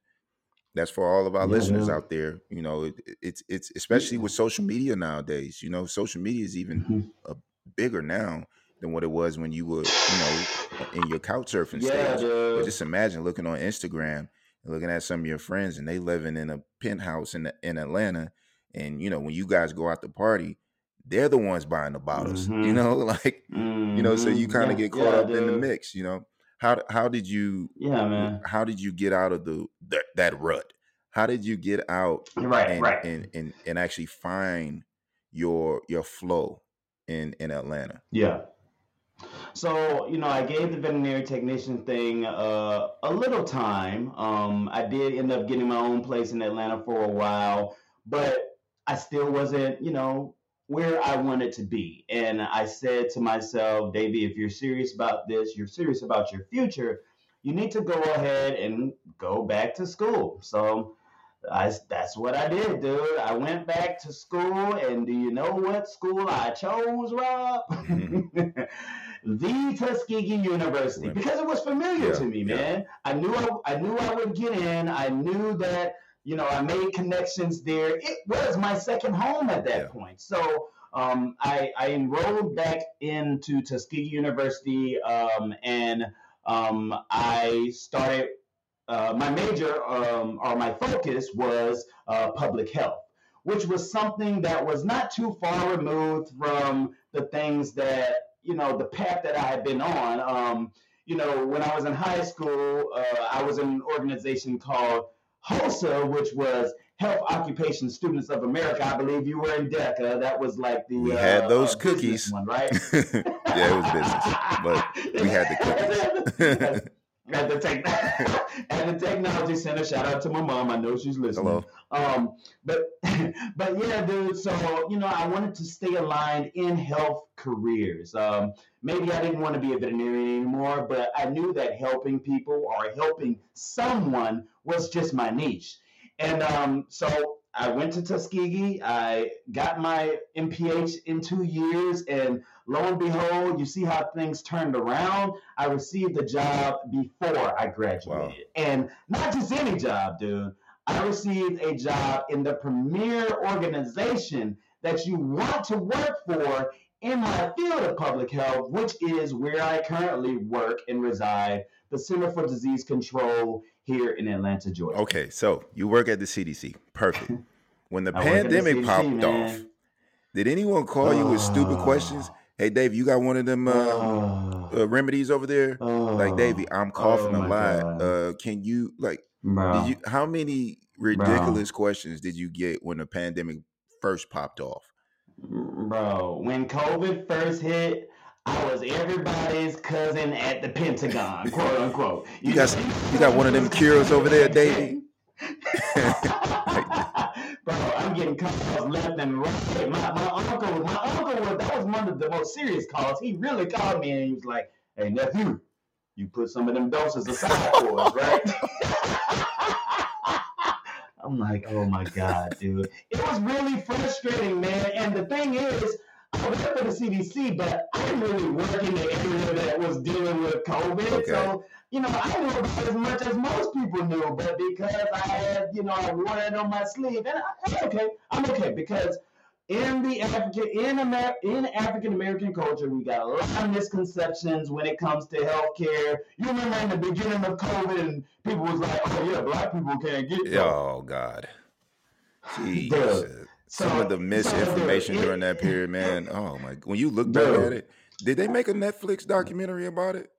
That's for all of our listeners out there. You know, it, it- it's it's especially with social media nowadays. You know, social media is even Mhm. uh, bigger now than what it was when you were, you know, in your couch surfing stage. But just imagine looking on Instagram and looking at some of your friends and they living in a penthouse in in Atlanta, and you know when you guys go out to party, they're the ones buying the bottles. You Mhm. know, like you know, so you Mhm. kind of Yeah, get caught yeah, up in the mix. You know, how how did you Yeah, man. how did you get out of the that, that rut? How did you get out Right, and right. and and and actually find your your flow in in Atlanta? Yeah. So, you know, I gave the veterinary technician thing uh, a little time. Um, I did end up getting my own place in Atlanta for a while, but I still wasn't, you know, where I wanted to be. And I said to myself, Davie, if you're serious about this, you're serious about your future, you need to go ahead and go back to school. So I, that's what I did, dude. I went back to school, and do you know what school I chose, Rob? Mm-hmm. the Tuskegee University, because it was familiar Yeah, to me, yeah. man. I knew I, I knew I would get in. I knew that you know I made connections there. It was my second home at that Yeah. point. So um, I, I enrolled back into Tuskegee University, um, and um, I started uh, my major um, or my focus was uh, public health, which was something that was not too far removed from the things that you know the path that I had been on. Um, you know, when I was in high school, uh, I was in an organization called HOSA, which was Health Occupation Students of America. I believe you were in DECA. That was like the We uh, had those uh, cookies. one, right? yeah, it was business, but we had the cookies. at the tech at the technology center. Shout out to my mom. I know she's listening. Hello. Um, but but yeah, dude. So you know, I wanted to stay aligned in health careers. Um, maybe I didn't want to be a veterinarian anymore, but I knew that helping people or helping someone was just my niche. And um, so I went to Tuskegee. I got my MPH in two years, and lo and behold, you see how things turned around. I received a job before I graduated, and not just any job, dude. I received a job in the premier organization that you want to work for in my field of public health, which is where I currently work and reside, the Center for Disease Control here in Atlanta, Georgia. Okay, so you work at the CDC. Perfect. When the at the pandemic CDC, popped off, did anyone call you with stupid questions? Oh. Hey, Dave, you got one of them uh, Oh, uh, remedies over there? Like, oh, Davie, I'm coughing oh a lot. Uh, can you like? bro. You? How many ridiculous questions did you get when the pandemic first popped off? Bro, when COVID first hit, I was everybody's cousin at the Pentagon, quote unquote. You got you got one of them cures over there, Davie. Bro, I'm getting calls left and right. My, my uncle, my uncle was that was one of the most serious calls. He really called me and he was like, "Hey nephew, you put some of them doses aside for us, right?" I'm like, "Oh my god, dude!" It was really frustrating, man. And the thing is, I work for the CDC, but I didn't really work in the area that was dealing with COVID. Okay. So you know, I knew about as much as most people knew, but because I had, you know, I wore it on my sleeve, and I, I'm okay. I'm okay because in the African in Amer- in African American culture, we got a lot of misconceptions when it comes to healthcare. You remember in the beginning of COVID, and people was like, "Oh yeah, black people can't get COVID." Oh God. Jeez. Some so- of the misinformation dude, during that period, man. Oh my! When you look back at it, did they make a Netflix documentary about it?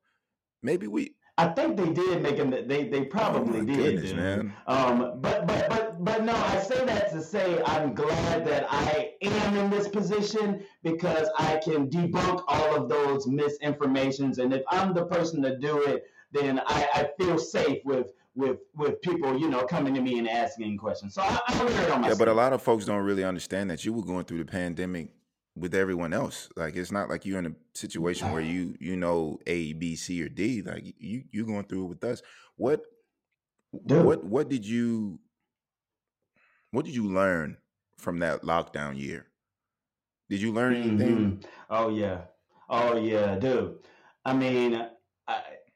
Maybe we. I think they did make them. They they probably oh did, goodness, man. Um, but but but but no, I say that to say I'm glad that I am in this position because I can debunk all of those misinformations, and if I'm the person to do it, then I, I feel safe with with with people, you know, coming to me and asking questions. So I, I wear it on my Yeah, but a lot of folks don't really understand that you were going through the pandemic with everyone else. Like it's not like you're in a situation where you you know A, B, C, or D. Like you you're going through it with us. What Dude. what what did you what did you learn from that lockdown year? Did you learn anything? Mhm. Oh yeah, oh yeah, dude. I mean,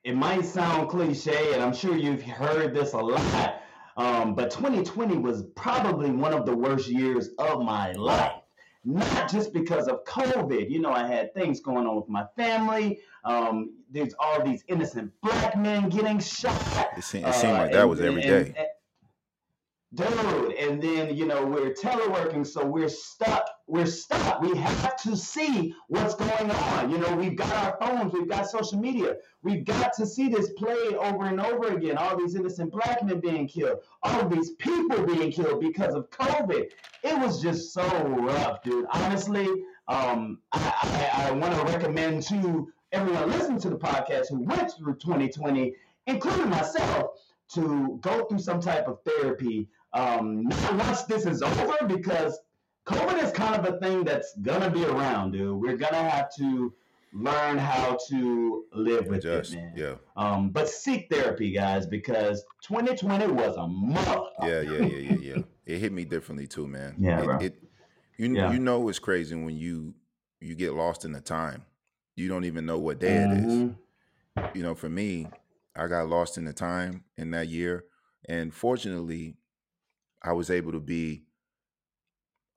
it might sound cliche, and I'm sure you've heard this a lot. Um, but 2020 was probably one of the worst years of my life. Not just because of COVID. You know, I had things going on with my family. Um, there's all these innocent black men getting shot. It seemed, it seemed Uh, like that and- was every and- day. and- dude and then you know we're teleworking so we're stuck. We're stuck. We have to see what's going on. You know we've got our phones. We've got social media. We've got to see this played over and over again. All these innocent black men being killed. All these people being killed because of covid. It was just so rough dude. Honestly um, i, I, I want to recommend to everyone listening to the podcast who went through 2020 including myself to go through some type of therapy. Um, not once this is over, because COVID is kind of a thing that's gonna be around, dude. We're gonna have to learn how to live with Adjust. it, man. Yeah. Um, but seek therapy, guys, because 2020 was a mother. Yeah, yeah, yeah, yeah, yeah. It hit me differently too, man. Yeah, it, bro. it you Yeah. you know it's crazy when you you get lost in the time. You don't even know what day it is. Mhm. You know, for me, I got lost in the time in that year, and fortunately, I was able to be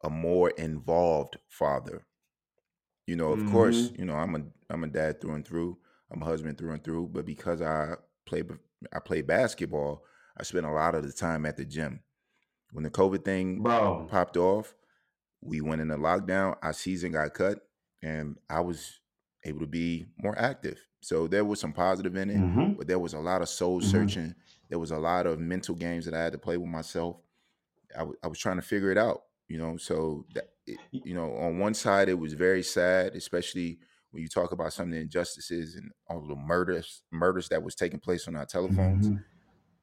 a more involved father. You know, of course, Mhm. you know I'm a I'm a dad through and through. I'm a husband through and through. But because I play I play basketball, I spent a lot of the time at the gym. When the COVID thing Bro, popped off, we went into lockdown. Our season got cut, and I was able to be more active. So there was some positive in it, Mhm. but there was a lot of soul Mhm. searching. There was a lot of mental games that I had to play with myself. I, w- I was trying to figure it out, you know. So that, it, you know, on one side it was very sad, especially when you talk about some of the injustices and all the murders, murders that was taking place on our telephones. Mhm.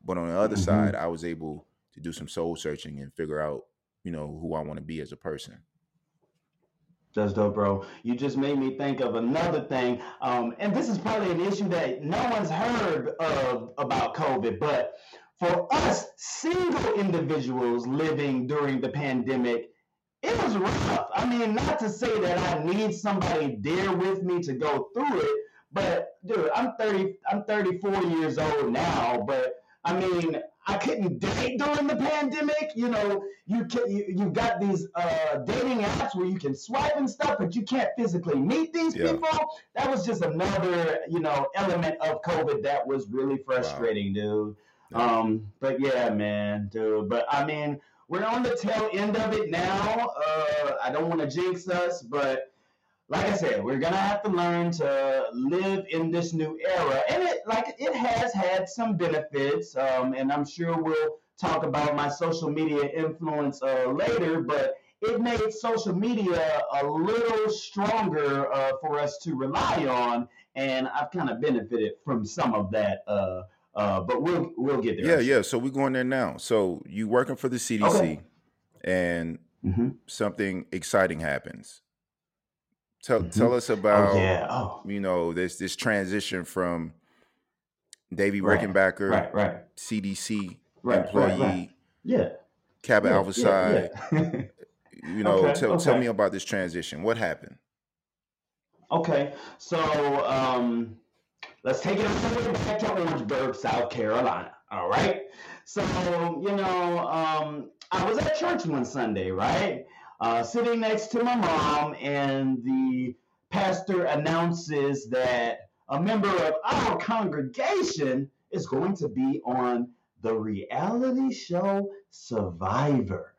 But on the other Mhm. side, I was able to do some soul searching and figure out, you know, who I want to be as a person. That's dope, bro. You just made me think of another thing. Um, and this is probably an issue that no one's heard of about COVID, but for us single individuals living during the pandemic, it was rough. I mean, not to say that I need somebody there with me to go through it, but dude, I'm 30, I'm 34 years old now, but I mean, I couldn't date during the pandemic. You know, you can you, you got these uh, dating apps where you can swipe and stuff, but you can't physically meet these Yeah. people. That was just another, you know, element of COVID that was really frustrating, dude. Um, but yeah, man, dude. But I mean, we're on the tail end of it now. Uh, I don't want to jinx us, but like I said, we're gonna have to learn to live in this new era, and it like it has had some benefits. Um, and I'm sure we'll talk about my social media influence uh, later, but it made social media a little stronger uh, for us to rely on, and I've kind of benefited from some of that. Uh, uh, but we'll we'll get there. Yeah, yeah. So we're going there now. So you working for the CDC, okay. and mm-hmm. something exciting happens. Tell mm-hmm. tell us about oh, yeah. oh. you know this this transition from Davie right. Rickenbacker, right, right. CDC right, employee, right, yeah, Cabot yeah. Yeah, yeah. you know, okay, tell okay. tell me about this transition. What happened? Okay, so um, let's take it all back to Orangeburg, South Carolina. All right. So you know, um, I was at church one Sunday, right? Uh, sitting next to my mom, and the pastor announces that a member of our congregation is going to be on the reality show Survivor.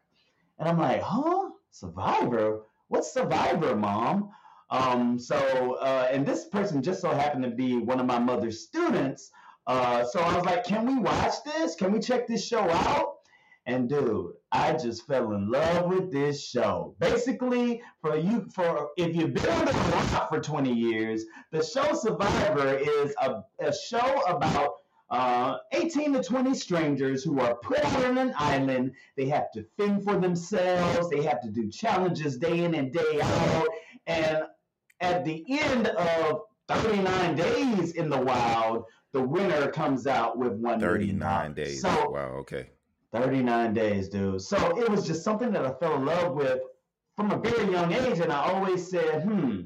And I'm like, huh? Survivor? What's Survivor, mom? Um, so, uh, and this person just so happened to be one of my mother's students. Uh, so I was like, can we watch this? Can we check this show out? And dude, I just fell in love with this show. Basically, for you, for if you've been on the block for 20 years, the show Survivor is a, a show about uh, 18 to 20 strangers who are put on an island. They have to fend for themselves. They have to do challenges day in and day out. And at the end of 39 days in the wild, the winner comes out with one. 39 days. So, wow. Okay. 39 days, dude. So it was just something that I fell in love with from a very young age. And I always said, hmm,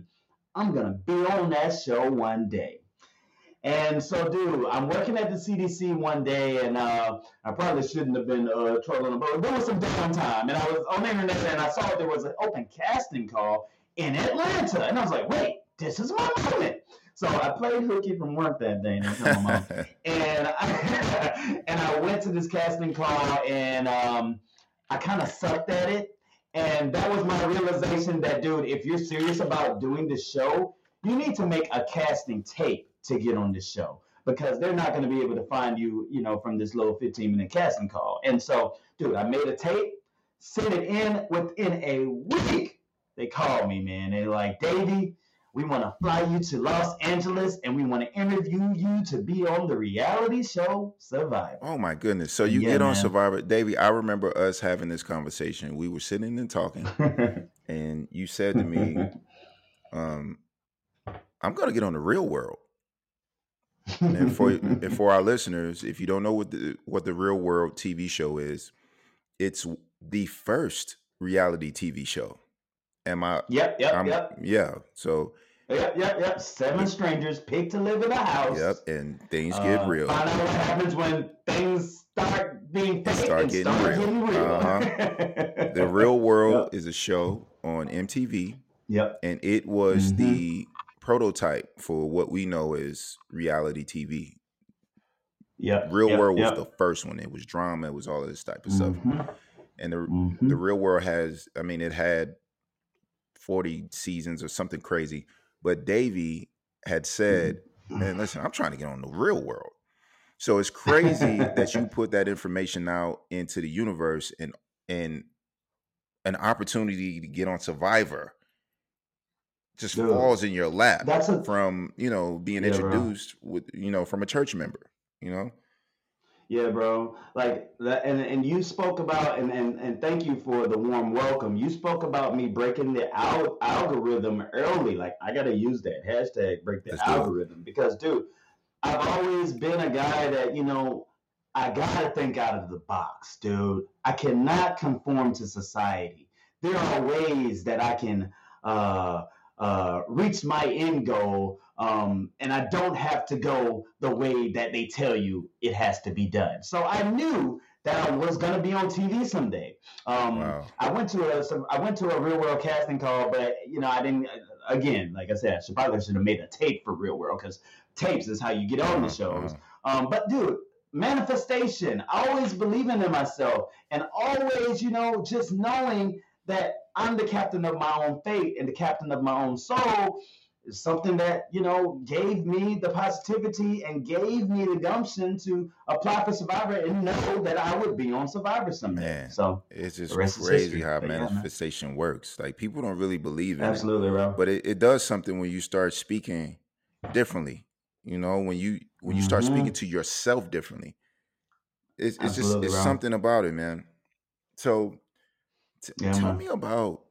I'm going to be on that show one day. And so, dude, I'm working at the CDC one day, and uh, I probably shouldn't have been uh, trolling, but there was some downtime, and I was on the internet, and I saw there was an open casting call in Atlanta, and I was like, wait, this is my moment. So I played hooky from work that day, and I, and I went to this casting call, and um, I kind of sucked at it, and that was my realization that, dude, if you're serious about doing the show, you need to make a casting tape to get on this show because they're not going to be able to find you, you know, from this little 15 minute casting call. And so, dude, I made a tape, sent it in within a week. They called me, man. They're like, Davie, we want to fly you to Los Angeles and we want to interview you to be on the reality show Survivor. Oh my goodness. So you yeah, get on man. Survivor. Davie, I remember us having this conversation. We were sitting and talking, and you said to me, um, I'm gonna get on the real world. and for and for our listeners, if you don't know what the what the real world TV show is, it's the first reality TV show. Am I? Yep, yep, I'm, yep. Yeah. So Yep, yep, yep. Seven strangers pick to live in a house. Yep, and things get uh, real. Find out what happens when things start being fake start and getting start real. Getting real. Uh-huh. the Real World yep. is a show on MTV. Yep. And it was mm-hmm. the prototype for what we know as reality TV. Yep. Real yep, World was the first one. It was drama. It was all of this type of mm-hmm. stuff. And the mm-hmm. the Real World has, I mean, it had forty seasons or something crazy but Davie had said, mm-hmm. "Man, listen, I'm trying to get on the real world." So it's crazy that you put that information out into the universe and and an opportunity to get on Survivor just Dude, falls in your lap that's a, from you know being yeah, introduced bro. with you know from a church member you know yeah, bro. Like that, and and you spoke about and and and thank you for the warm welcome. You spoke about me breaking the al- algorithm early. Like I gotta use that hashtag break the Let's algorithm because, dude, I've always been a guy that you know I gotta think out of the box, dude. I cannot conform to society. There are ways that I can uh, uh, reach my end goal um, and I don't have to go the way that they tell you it has to be done. So I knew that I was gonna be on TV someday. Um, wow. I went to a some, I went to a real world casting call, but you know I didn't. Again, like I said, I probably should have made a tape for real world because tapes is how you get on the uh-huh, shows. Um, but dude, manifestation, always believing in myself, and always, you know, just knowing that I'm the captain of my own fate and the captain of my own soul is something that you know gave me the positivity and gave me the gumption to apply for Survivor and know that I would be on Survivor someday. Man, so it's just the rest is crazy how But yeah, manifestation works. Like people don't really believe in it, absolutely, bro. but it, it does something when you start speaking differently. You know, when you when you start hmm speaking to yourself differently, it's it's just it's bro. something about it, man. So t- Yeah, tell man. me about.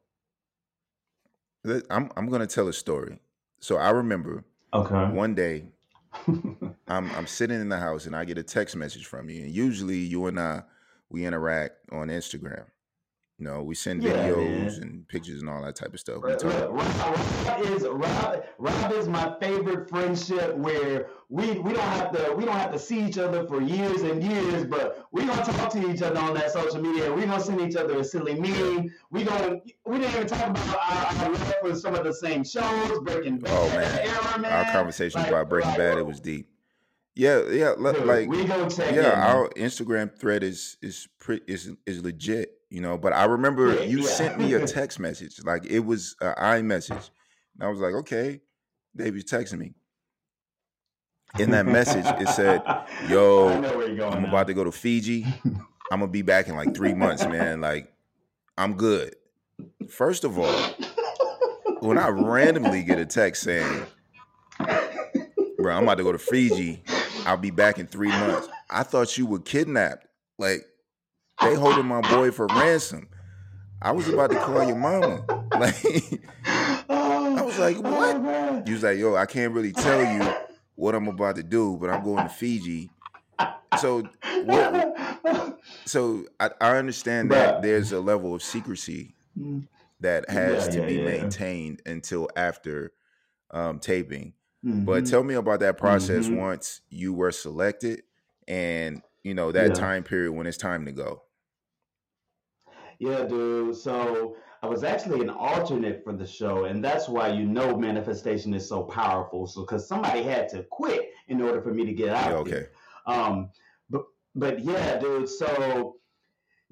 I'm I'm gonna tell a story. So I remember Okay. one day I'm I'm sitting in the house and I get a text message from you, and usually you and I we interact on Instagram. You know, we send yeah, videos man. and pictures and all that type of stuff. We Look, talk. look, Rob, Rob is Rob, Rob is my favorite friendship where we we don't have to we don't have to see each other for years and years, but we gonna talk to each other on that social media. We gonna send each other a silly meme. We gonna we didn't even talk about our, our love for some of the same shows, Breaking Oh man, era, our conversation Like about Breaking like Bad it was deep. Yeah, yeah, dude, like we gonna check yeah, in, our Instagram thread is is pretty is is legit, you know. But I remember Yeah, you sent me a text message, like it was an iMessage, and I was like, okay, David's texting me. In that message, it said, "Yo, know where you're going I'm now. about to go to Fiji. I'm gonna be back in like three months, man. Like, I'm good." First of all, when I randomly get a text saying, "Bro, I'm about to go to Fiji. I'll be back in three months," I thought you were kidnapped. Like, they holding my boy for ransom. I was about to call your mama. Like, I was like, oh, "What?" You was like, "Yo, I can't really tell you what I'm about to do, but I'm going to Fiji." So, what? So I, I understand that Bruh. there's a level of secrecy Mm, that has Yeah, to yeah, be yeah. maintained until after um, taping. But mhm. tell me about that process Mhm. once you were selected, and you know that Yeah. time period when it's time to go. Yeah, dude. So I was actually an alternate for the show, and that's why you know manifestation is so powerful. So because somebody had to quit in order for me to get out Yeah, okay. Um, but but yeah, dude. So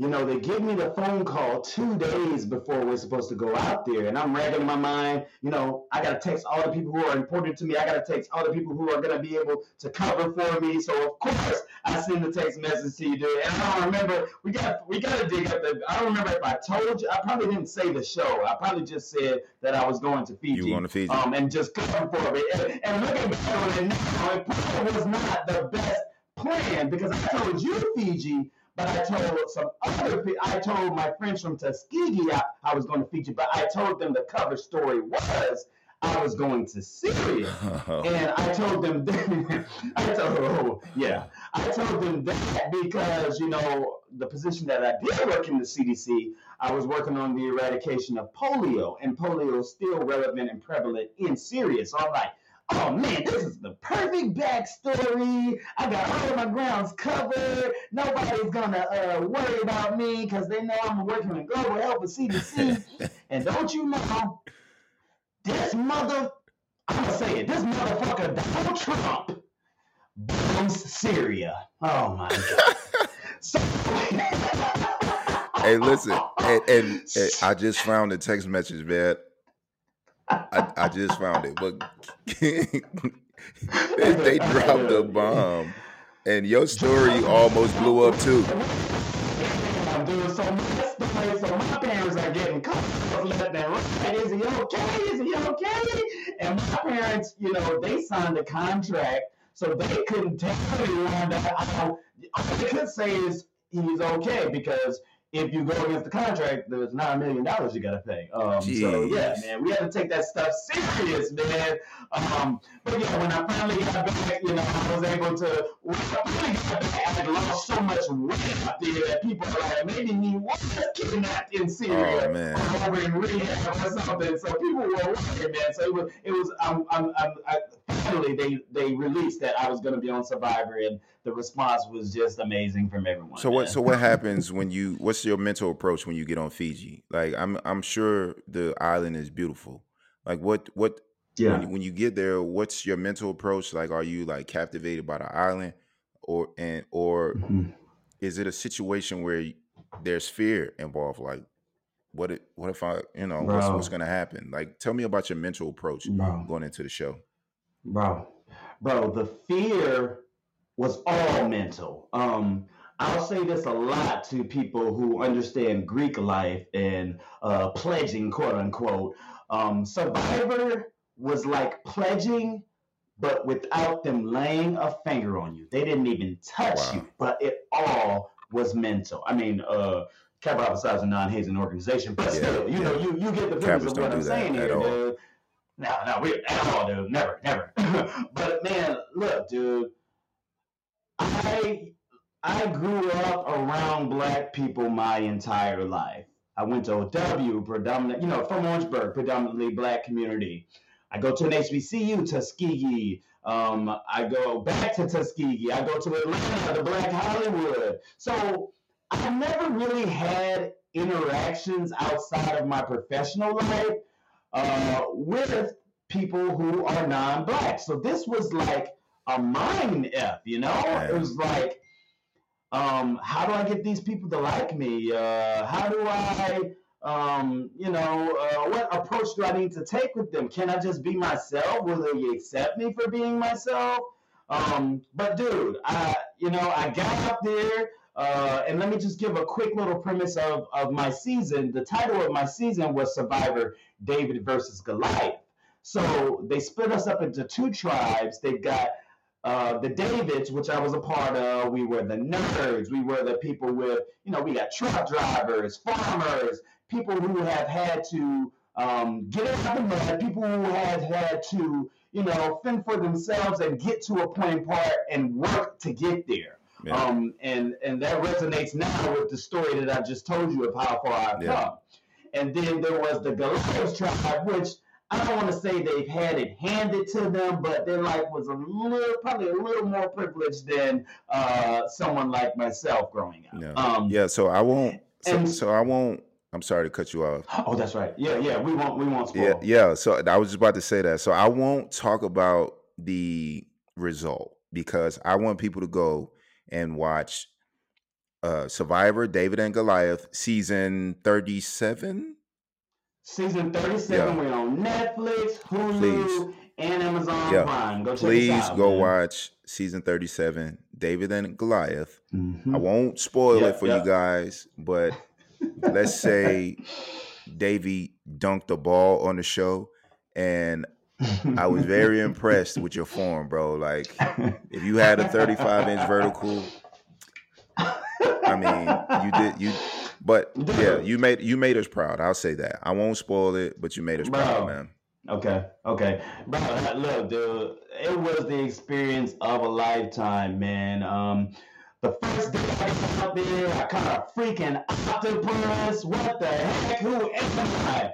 you know, they give me the phone call two days before we're supposed to go out there, and I'm ragging my mind. You know, I gotta text all the people who are important to me. I gotta text all the people who are gonna be able to cover for me. So of course, I send the text message to you, dude. And I don't remember. We got we gotta dig up the. I don't remember if I told you. I probably didn't say the show. I probably just said that I was going to Fiji. You were going to Fiji. Um, and just cover for me. And, and looking back on it now, it probably was not the best plan because I told you Fiji, but I told some other people, I told my friends from Tuskegee I, I was going to Fiji, but I told them the cover story was I was going to Syria. Oh. And I told them, I told, oh, yeah, I told them that because, you know, the position that I did work in the CDC, I was working on the eradication of polio, and polio is still relevant and prevalent in Syria. So I'm like, oh man, this is the perfect backstory. I got all of my grounds covered. Nobody's gonna uh, worry about me because they know I'm working in global health with CDC. and don't you know, this mother, I'm gonna say it, this motherfucker Donald Trump bombs Syria. Oh my god. so, hey, listen, and, and, and I just found the text message, man. I, I just found it, but they, they dropped a bomb, and your story almost blew up too. I'm doing so much stuff, so my parents are getting calls left and right. Is he okay? Is he okay? And my parents, you know, they signed a contract, so they couldn't tell anyone that I, all they could say is he's okay because if you go against the contract, there's nine million dollars you gotta pay. Um, so yeah, man, we had to take that stuff serious, man. Um, but yeah, when I finally got back, you know, I was able to. When I finally got back, I had lost so much weight out there that people were like, maybe he was kidnapped in Syria Oh, man. or over in rehab or something. So people were worried, man. So it was, it was. Um, um, um, I, finally, they they released that I was going to be on Survivor, and the response was just amazing from everyone. So what? So what happens when you? What's your mental approach when you get on Fiji? Like I'm, I'm sure the island is beautiful. Like what? What? yeah. When, you- when you get there, what's your mental approach? Like, are you like captivated by the island, or and or Mhm. is it a situation where there's fear involved? Like, what it, what if I, you know, what's what's gonna happen? Like, tell me about your mental approach bro, going into the show. bro, bro. The fear was all mental. Um, I'll say this a lot to people who understand Greek life and uh, pledging, quote unquote. Um, Survivor was like pledging, but without them laying a finger on you. They didn't even touch Wow. you, but it all was mental. I mean, uh, Psi is a non-hazing organization, but Yeah, still, you know, you you get the premise of what I'm saying here, all. dude. No, no, we at all, dude. Never, never. but man, look, dude. I I grew up around black people my entire life. I went to OW, predominant, you know, from Orangeburg, predominantly black community. I go to an HBCU, Tuskegee. Um, I go back to Tuskegee. I go to Atlanta, the Black Hollywood. So I never really had interactions outside of my professional life uh, with people who are non-black. So this was like a mind f, you know. It was like, um, how do I get these people to like me? Uh, how do I, um, you know, uh, what approach do I need to take with them? Can I just be myself? Will they accept me for being myself? Um, but dude, I, you know, I got up there. Uh, and let me just give a quick little premise of, of my season. The title of my season was Survivor David versus Goliath. So they split us up into two tribes. They've got uh, the Davids, which I was a part of. We were the nerds. We were the people with, you know, we got truck drivers, farmers, people who have had to um, get out of the mud, people who have had to, you know, fend for themselves and get to a point part and work to get there. Yeah. Um, and and that resonates now with the story that I just told you of how far I've Yeah. come. And then there was the Goliath tribe, which I don't want to say they've had it handed to them, but their life was a little, probably a little more privileged than uh, someone like myself growing up. Yeah. Um, Yeah, so I won't. So, and- so I won't. I'm sorry to cut you off. Oh, that's right. Yeah, yeah. We won't. We won't spoil. Yeah, yeah. So I was just about to say that. So I won't talk about the result because I want people to go and watch uh Survivor David and Goliath season 37. Season thirty-seven. Yeah. We're on Netflix, Hulu, Please. and Amazon Yeah. Prime. Go Please out. go man. watch season 37 David and Goliath. Mhm. I won't spoil Yeah, it for you guys, but let's say Davie dunked the ball on the show and I was very impressed with your form, bro. Like if you had a 35 inch vertical, I mean, you did you but yeah, you made you made us proud. I'll say that. I won't spoil it, but you made us proud, man. Okay, okay. Bro, look, dude, it was the experience of a lifetime, man. Um, the first day I got out there, I caught a freaking octopus. What the heck? Who am I?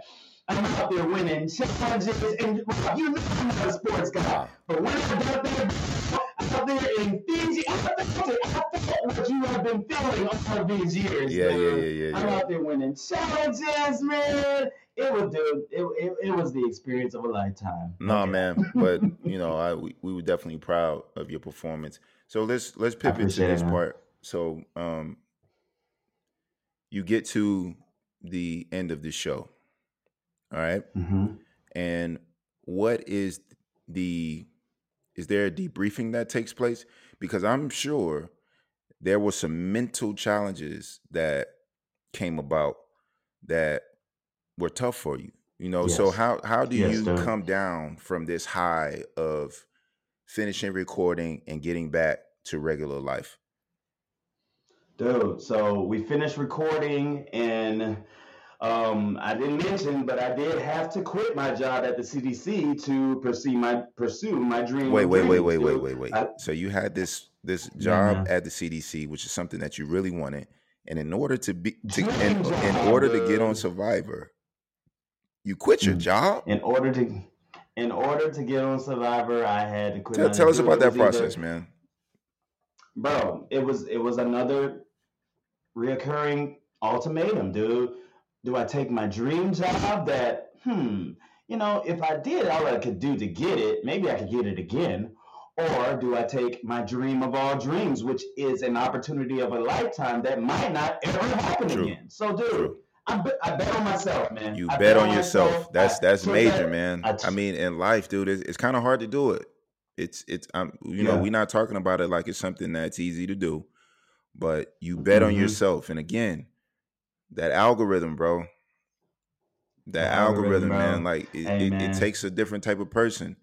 I'm out there winning challenges, and you know I'm not a sports guy, but when I got there, out there in Fiji, I felt it. What you have been feeling all these years. Yeah, yeah, man. yeah, yeah, I'm yeah. out there winning challenges, man. It was, dude. It, it, it was the experience of a lifetime. No, Okay. man, but you know, I we, we were definitely proud of your performance. So let's let's pivot to this part. So um you get to the end of the show. All right? Mhm. And what is the is there a debriefing that takes place? Because I'm sure there were some mental challenges that came about that were tough for you. You know, so how how do Yes, you sir. come down from this high of finishing recording and getting back to regular life? Dude, so we finished recording, and um, I didn't mention, but I did have to quit my job at the CDC to pursue my pursue my dream. Wait, wait, wait, wait, wait, dude. wait, wait. I- So you had this this job man. at the CDC, which is something that you really wanted, and in order to be to, in, in order to get on. Survivor, you quit your Mm. job. In order to, in order to get on Survivor, I had to quit. Tell, tell us about it that was either- process, man. bro it was it was another reoccurring ultimatum dude do i take my dream job that hmm you know if i did all i could do to get it maybe i could get it again Or do I take my dream of all dreams, which is an opportunity of a lifetime that might not ever happen True. again? So, dude, True. I, bet, I bet on myself, man. You I bet on myself. yourself. That's that's took major, man. I mean, in life, dude, it's, it's kind of hard to do it. It's it's um you know we're not talking about it like it's something that's easy to do, but you bet on Mhm. yourself. And again, that algorithm, bro. That algorithm, algorithm, man. Like it, it, man. it takes a different type of person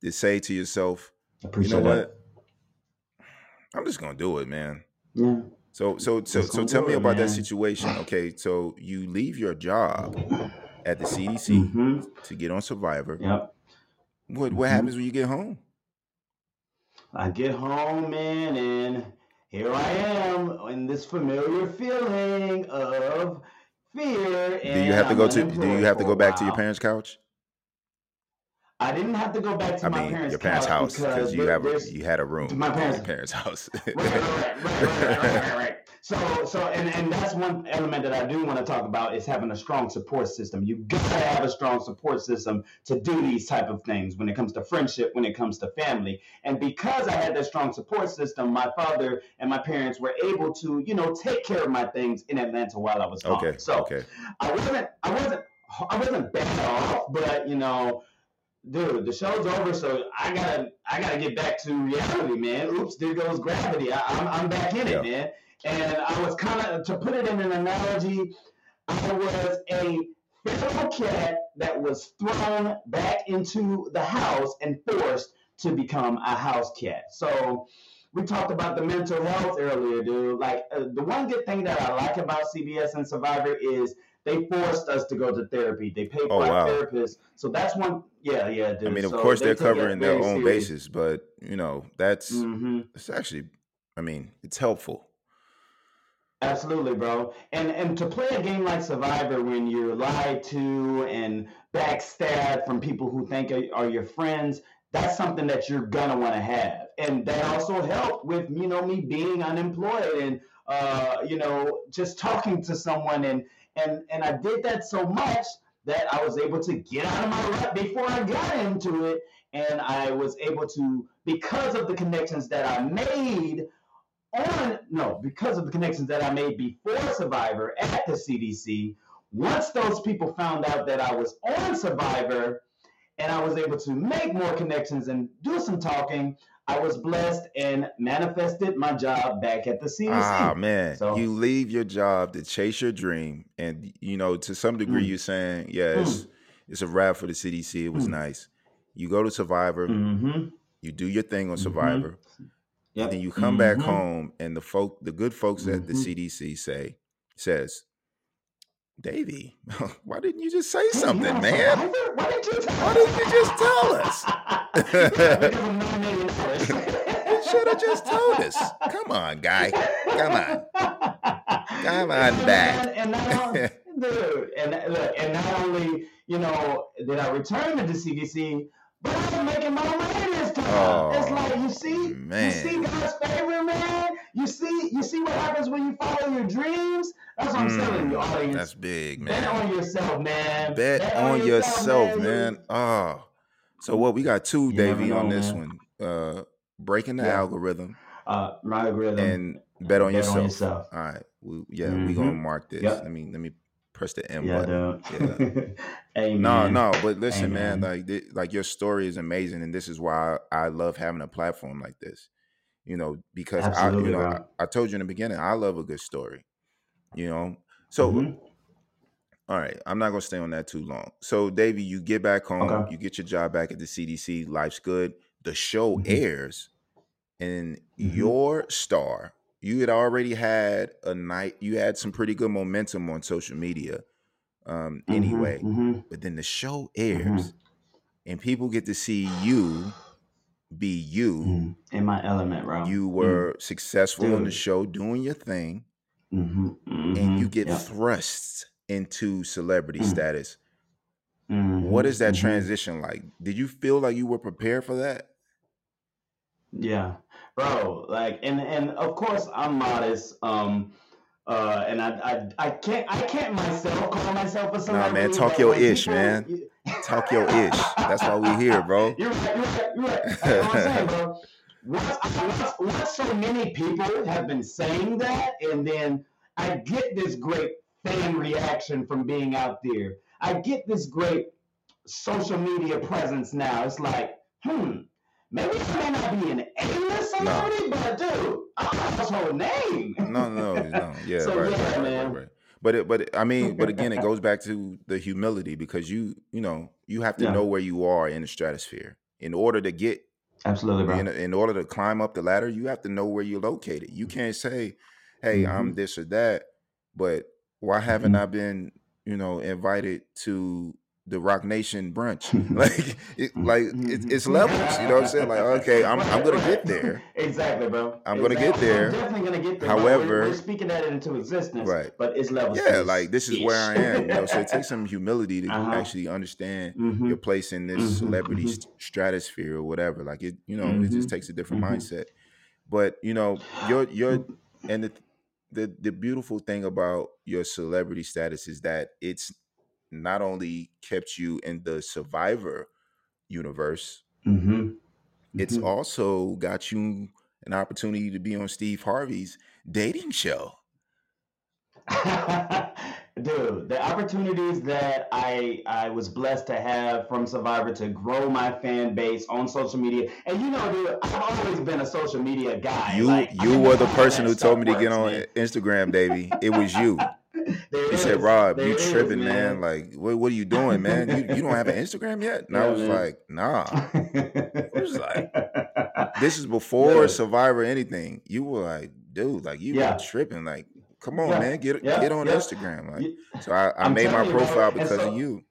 to say to yourself, you Appreciate know that. what? I'm just gonna do it, man. Yeah. So so so so tell me it, about that situation. Okay, so you leave your job at the CDC hmm to get on Survivor. Yep. What what Mhm. happens when you get home? I get home, man, and here I am in this familiar feeling of fear. Do you have to go I'm to do you have to go back to your parents' couch? I didn't have to go back to I my mean parents' your parents' house because you have a, you had a room my parents- parents' house. right, right, right, right, right, right, right, right. So, so, and, and that's one element that I do want to talk about is having a strong support system. You gotta have a strong support system to do these type of things when it comes to friendship, when it comes to family. And because I had that strong support system, my father and my parents were able to, you know, take care of my things in Atlanta while I was gone. okay, So okay. I wasn't, I wasn't, I wasn't bad off, but you know, dude, the show's over, so I gotta, I gotta get back to reality, man. Oops, there goes gravity. I, I'm, I'm back in Yeah. it, man. And I was kind of, to put it in an analogy, I was a feral cat that was thrown back into the house and forced to become a house cat. So we talked about the mental health earlier, dude. Like uh, the one good thing that I like about CBS and Survivor is they forced us to go to therapy. They pay Oh, for wow. therapists. So that's one. Yeah, yeah, dude. I mean, of So course they they're covering their own serious. bases, but you know that's Mhm. it's actually, I mean, it's helpful. Absolutely, bro. And and to play a game like Survivor when you're lied to and backstabbed from people who think are, are your friends, that's something that you're gonna want to have. And that also helped with you know me being unemployed and uh, you know just talking to someone and and and I did that so much that I was able to get out of my rut before I got into it, and I was able to because of the connections that I made on no because of the connections that I made before Survivor at the CDC. Once those people found out that I was on Survivor and I was able to make more connections and do some talking, I was blessed and manifested my job back at the CDC. Ah man, So- you leave your job to chase your dream, and you know to some degree Mm. you're saying, yeah, it's it's a wrap for the CDC. It was Mm. nice. You go to Survivor, mm-hmm. you do your thing on Mhm. Survivor, Yep. and then you come back Mhm. home, and the folk, the good folks at the. CDC say, says, Davie, why didn't you just say something, man? Why didn't you Why didn't you just tell us? should have just told us. Come on, guy. Come on. Come on back. And, only, dude, and look, and not only you know did I return to the CDC, but I'm making my way this time. Oh, it's like you see, man. you see God's favor, man. You see, you see what happens when you follow your dreams. That's what I'm telling you, Mm, audience. That's big, man. Bet on yourself, man. Bet on yourself, man. Oh. So what we got two, You Davie, on know, this man. one. Uh breaking the Yeah. algorithm Uh, my algorithm. and bet on Bet on yourself. yourself. All right. We, yeah, we gonna mark this. Yep. Let me let me press the M yeah, button. hey, No, no, but listen, man, like thi- like your story is amazing, and this is why I, I love having a platform like this. You know, because I, you know, I. I told you in the beginning, I love a good story. You know, so Mhm. all right, I'm not gonna stay on that too long. So, Davie, you get back home, Okay. you get your job back at the CDC, life's good. The show Mhm. airs, and Mhm. your star, you had already had a night. You had some pretty good momentum on social media, um, Mhm, anyway. mhm, But then the show mhm, airs, and people get to see you be you. In my element, bro. You were successful on the show, doing your thing, and you get Yep. thrust into celebrity Mm. status. hmm What is that transition like? Did you feel like you were prepared for that? Yeah, bro. Like, and and of course, I'm modest. Um, uh, and I I I can't I can't myself call myself a Nah, man, talk your ish, people- man. Talk your ish. That's why we here, bro. You're right. You're right. You're right. That's what I'm saying, bro. once, once so many people have been saying that, and then I get this great fan reaction from being out there. I get this great social media presence now. It's like, hmm, maybe I may not be an A-list celebrity, no. but dude, I'm a household name. no, no, no. Yeah, so, right, yeah, right, man. Right, right, But it, but it, I mean, but again, it goes back to the humility because you, you know, you have to yeah. know where you are in the stratosphere in order to get. Absolutely, bro. In, in, order to climb up the ladder, you have to know where you're located. You can't say, "Hey, mm-hmm. I'm this or that," but why haven't mm-hmm. I been, you know, invited to the Roc Nation brunch. like, it, like it, it's levels. You know what I'm saying? Like, okay, I'm I'm gonna get there. Exactly, bro. I'm exactly. gonna get there. I'm definitely gonna get there. However, we're, we're, speaking that into existence. Right. But it's levels. Yeah, like this is where I am. You know, so it takes some humility to uh-huh. actually understand mm-hmm. your place in this mm-hmm. celebrity mm-hmm. stratosphere or whatever. Like it, you know, it just mm-hmm. takes a different mm-hmm. mindset. But you know, your your and the the the beautiful thing about your celebrity status is that it's not only kept you in the survivor universe mm-hmm. it's mm-hmm. also got you an opportunity to be on steve harvey's dating show dude the opportunities that i i was blessed to have from survivor to grow my fan base on social media and you know dude i've always been a social media guy you like, you were the person who told me to get on man. instagram baby it was you he said rob there you tripping man. man. like what, what are you doing man you, you don't have an instagram yet and yeah, i was man. like nah i was like this is before yeah. survivor anything you were like dude like you yeah. were tripping like Come on, man, get get on. Instagram. Like, so I, I made my profile you, because so, of you.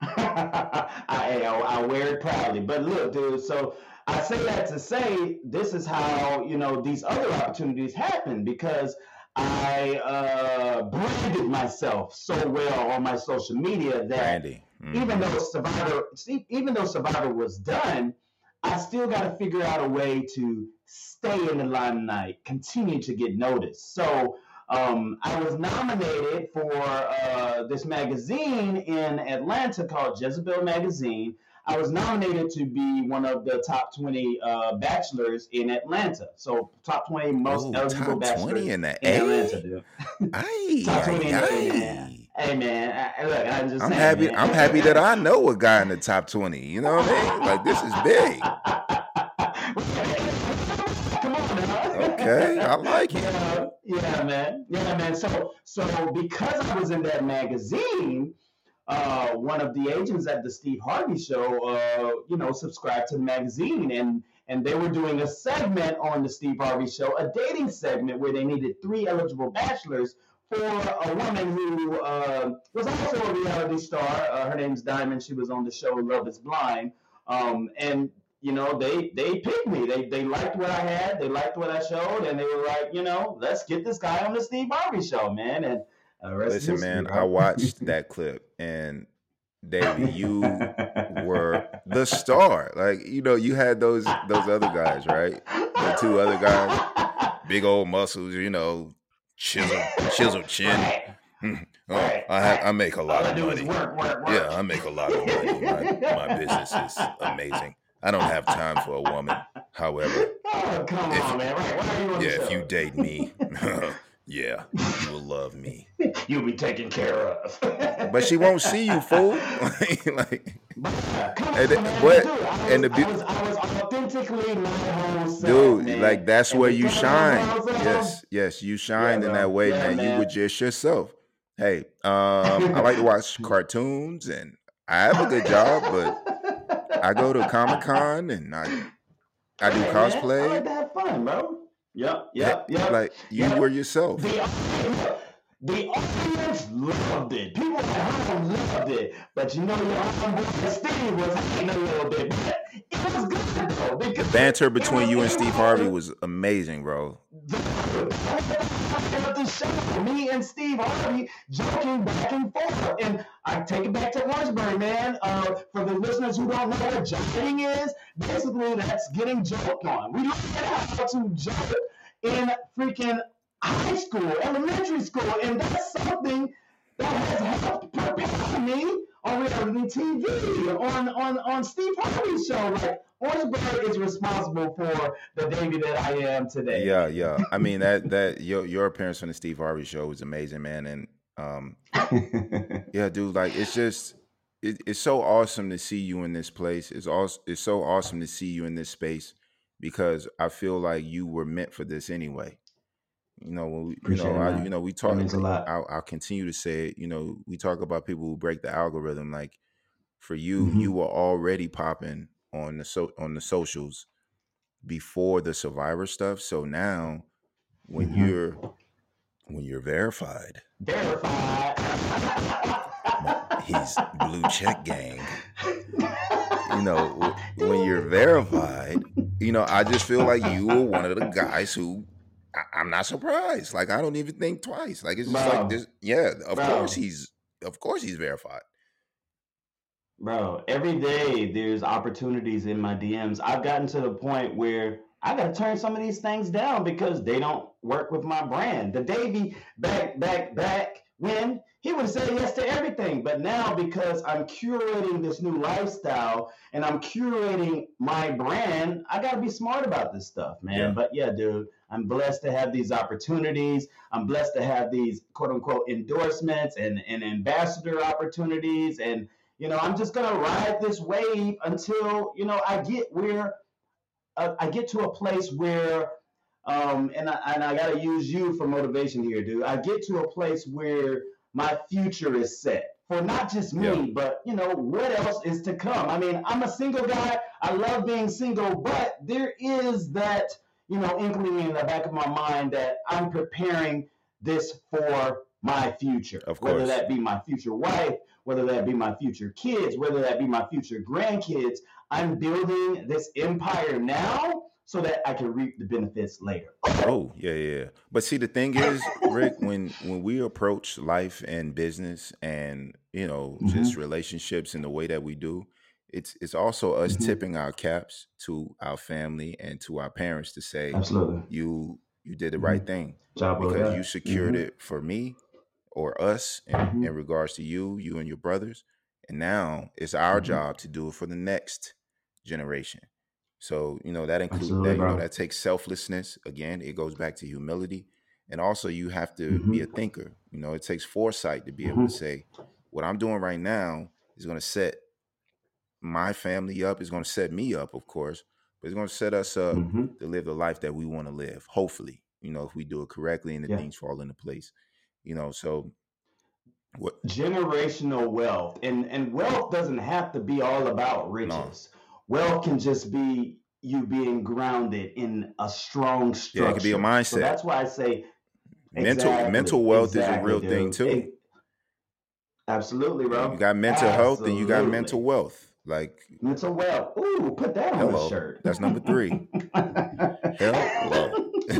I, I, I wear it proudly. But look, dude. So I say that to say this is how you know these other opportunities happen because I uh, branded myself so well on my social media that mm-hmm. even though Survivor, even though Survivor was done, I still got to figure out a way to stay in the limelight, continue to get noticed. So um, I was nominated for uh, this magazine in Atlanta called Jezebel Magazine. I was nominated to be one of the top 20 uh, bachelors in Atlanta. So top 20 most Ooh, eligible bachelors in, the in Atlanta, dude. Aye, top 20 aye, aye. Hey man, I, look, I'm just. I'm saying, happy. Man. I'm happy that I know a guy in the top 20. You know what I mean? Like this is big. Come on now. Okay, I like it. Yeah, yeah, man. Yeah, man. So, so because I was in that magazine, uh, one of the agents at the Steve Harvey show, uh, you know, subscribed to the magazine and and they were doing a segment on the Steve Harvey show, a dating segment where they needed three eligible bachelors for a woman who uh, was also a reality star. Uh, her name's Diamond. She was on the show Love Is Blind. Um, and you know, they they picked me. They they liked what I had. They liked what I showed, and they were like, you know, let's get this guy on the Steve Harvey show, man. And Uh, Listen, man, I watched that clip, and David, you were the star. Like you know, you had those those other guys, right? The two other guys, big old muscles, you know, chisel chisel chin. Oh, I have, I make a lot of money. Work, work, work. Yeah, I make a lot of money. My, my business is amazing. I don't have time for a woman. However, oh, come if, on, man. Right, why are you on yeah, if you date me, yeah, you will love me. You'll be taken care of. but she won't see you, fool. like, come and, on, man, what, dude, was, and the I was, I was authentically my whole dude. Man. Like that's and where you shine. Yes, yes, you shine yeah, in that way, yeah, man. man. You were just yourself. Hey, um, I like to watch cartoons, and I have a good job, but I go to Comic Con and I I do cosplay. I like to have fun, bro. Yep, yep, yep. Like you yep. were yourself. The, the audience loved it. People at home loved it. But you know, your homeboy Steve was hating a little bit. But it was good though. The banter between you and Steve Harvey was amazing, bro. The show, me and Steve Harvey joking back and forth, and I take it back to Orangeburg, man. Uh, for the listeners who don't know what joking is, basically that's getting joked on. We learned how to joke in freaking high school, elementary school, and that's something that has helped prepare me on on reality TV, on on on Steve Harvey's show. Like Orangeburg is responsible for the Davie that I am today. Yeah, yeah. I mean that that your your appearance on the Steve Harvey show was amazing, man. And um, yeah, dude, like it's just it, it's so awesome to see you in this place. It's also it's so awesome to see you in this space because I feel like you were meant for this anyway. You know, when we, you know, I, you know, we talk. means a lot. I'll, I'll continue to say it. You know, we talk about people who break the algorithm. Like for you, Mhm. you were already popping on the so on the socials before the Survivor stuff. So now, when Mhm. you're when you're verified, Verified. he's blue check gang. You know, when you're verified, you know, I just feel like you were one of the guys who. I, I'm not surprised. Like I don't even think twice. Like it's just Bro. like this. Yeah, of Bro. course he's. Of course he's verified. Bro, every day there's opportunities in my DMs. I've gotten to the point where I gotta turn some of these things down because they don't work with my brand. The Davie back, back, back when he would say yes to everything. But now because I'm curating this new lifestyle and I'm curating my brand, I gotta be smart about this stuff, man. Yeah. But yeah, dude, I'm blessed to have these opportunities. I'm blessed to have these quote unquote endorsements and, and ambassador opportunities and you know, I'm just gonna ride this wave until you know I get where uh, I get to a place where, um, and I, and I gotta use you for motivation here, dude. I get to a place where my future is set for not just me, Yeah. but you know what else is to come. I mean, I'm a single guy. I love being single, but there is that you know inkling in the back of my mind that I'm preparing this for my future. Of course. Whether that be my future wife, whether that be my future kids, whether that be my future grandkids. I'm building this empire now so that I can reap the benefits later. Oh yeah, yeah. yeah. But see, the thing is, Rick, when when we approach life and business, and you know, just mm-hmm. relationships in the way that we do, it's it's also us Mhm. tipping our caps to our family and to our parents to say, Absolutely. you you did the Mhm. right thing Job because you secured Mhm. it for me or us in, Mhm. in regards to you, you and your brothers. And now it's our Mhm. job to do it for the next generation. So, you know, that includes Absolutely, that, you know, that takes selflessness. Again, it goes back to humility. And also you have to be a thinker. You know, it takes foresight to be able to say, what I'm doing right now is going to set my family up, it's going to set me up, of course, but it's going to set us up Mhm. to live the life that we want to live. Hopefully, you know, if we do it correctly and the Yeah. things fall into place, you know. So, what? generational wealth and and wealth doesn't have to be all about riches wealth can just be you being grounded in a strong structure Yeah, it could be a so mindset. that's why i say Mental Exactly, mental wealth is a exactly, real thing too. It- absolutely bro You got mental health, and you got mental wealth. Like, it's a well. ooh put that on Hello. a shirt That's number three. Hello.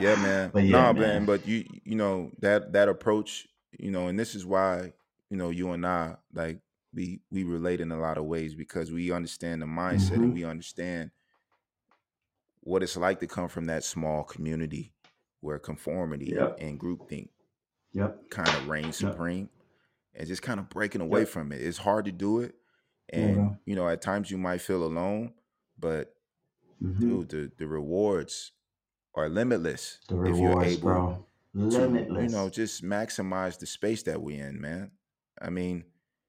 yeah, man. But yeah, nah, man. man. But you, you know that that approach, you know, and this is why you know you and I like we we relate in a lot of ways because we understand the mindset and Mhm. we understand what it's like to come from that small community where conformity Yep. and groupthink yep kind of reigns Yep. supreme and just kind of breaking away Yep. from it. It's hard to do it. And, bro. you know, at times you might feel alone, but Mhm. dude, the, the rewards are limitless the if you're rewards able bro to, limitless you know, just maximize the space that we're in, man. I mean,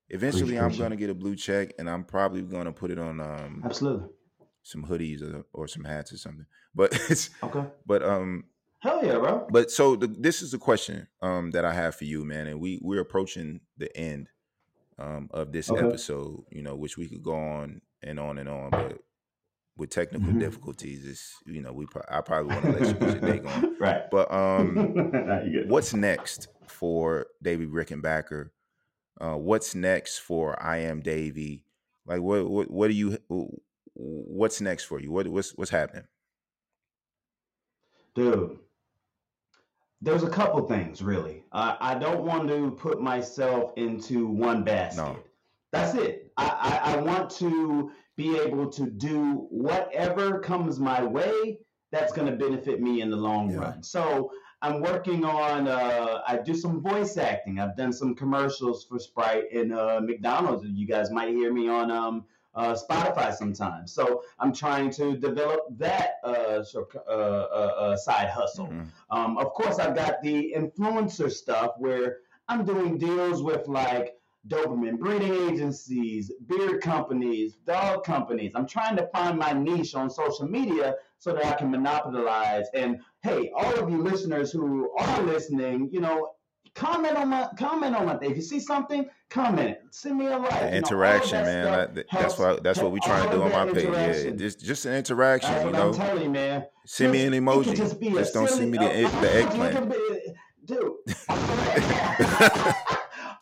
eventually I'm gonna get a blue check and I'm probably gonna put it on um absolutely some hoodies or, or some hats or something. But it's okay but um hell yeah bro but so the, this is the question um that I have for you, man, and we we're approaching the end um of this Okay. episode, you know, which we could go on and on and on, but with technical Mhm. difficulties, it's you know we pro- I probably want to let you get your day going, right but um Nah, you good. what's next for Davie Rickenbacker? Uh, what's next for I am Davie? Like what what what do you what's next for you? What what's what's happening? dude there's a couple things really I, I don't want to put myself into one basket No. that's it I, I, I want to be able to do whatever comes my way that's going to benefit me in the long Yeah. run so I'm working on. Uh, I do some voice acting. I've done some commercials for Sprite and uh, McDonald's. You guys might hear me on um, uh, Spotify sometimes. So I'm trying to develop that uh, uh, uh, uh, side hustle. Mm-hmm. Um, of course, I've got the influencer stuff where I'm doing deals with like Doberman breeding agencies, beer companies, dog companies. I'm trying to find my niche on social media so that I can monopolize. And hey, all of you listeners who are listening, you know, comment on my comment on my if you see something comment send me a like. Interaction you know, that man that's what that's what we trying to do on my page. Yeah just just an interaction that's you know i'm telling you man. Send just, me an emoji. just, just don't send me the, uh, the eggplant. dude.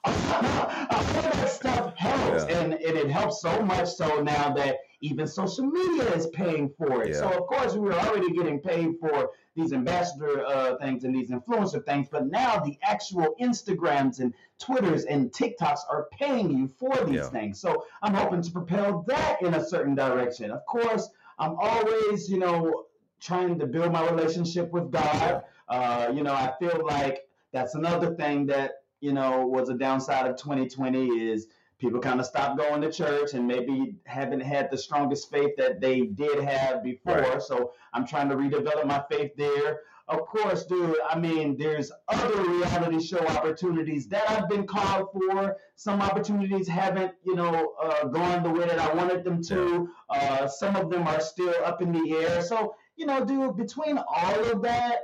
All that stuff helps, yeah. and, and it helps so much so now that even social media is paying for it. Yeah. So of course we were already getting paid for these ambassador uh, things and these influencer things, but now the actual Instagrams and Twitters and TikToks are paying you for these yeah. things. So I'm hoping to propel that in a certain direction. Of course, I'm always, you know, trying to build my relationship with God. Uh, you know, I feel like that's another thing that you know, was a downside of 2020 is people kind of stopped going to church and maybe haven't had the strongest faith that they did have before. Right. So I'm trying to redevelop my faith there. Of course, dude, I mean, there's other reality show opportunities that I've been called for. Some opportunities haven't, you know, uh, gone the way that I wanted them to. Uh, some of them are still up in the air. So, you know, dude, between all of that,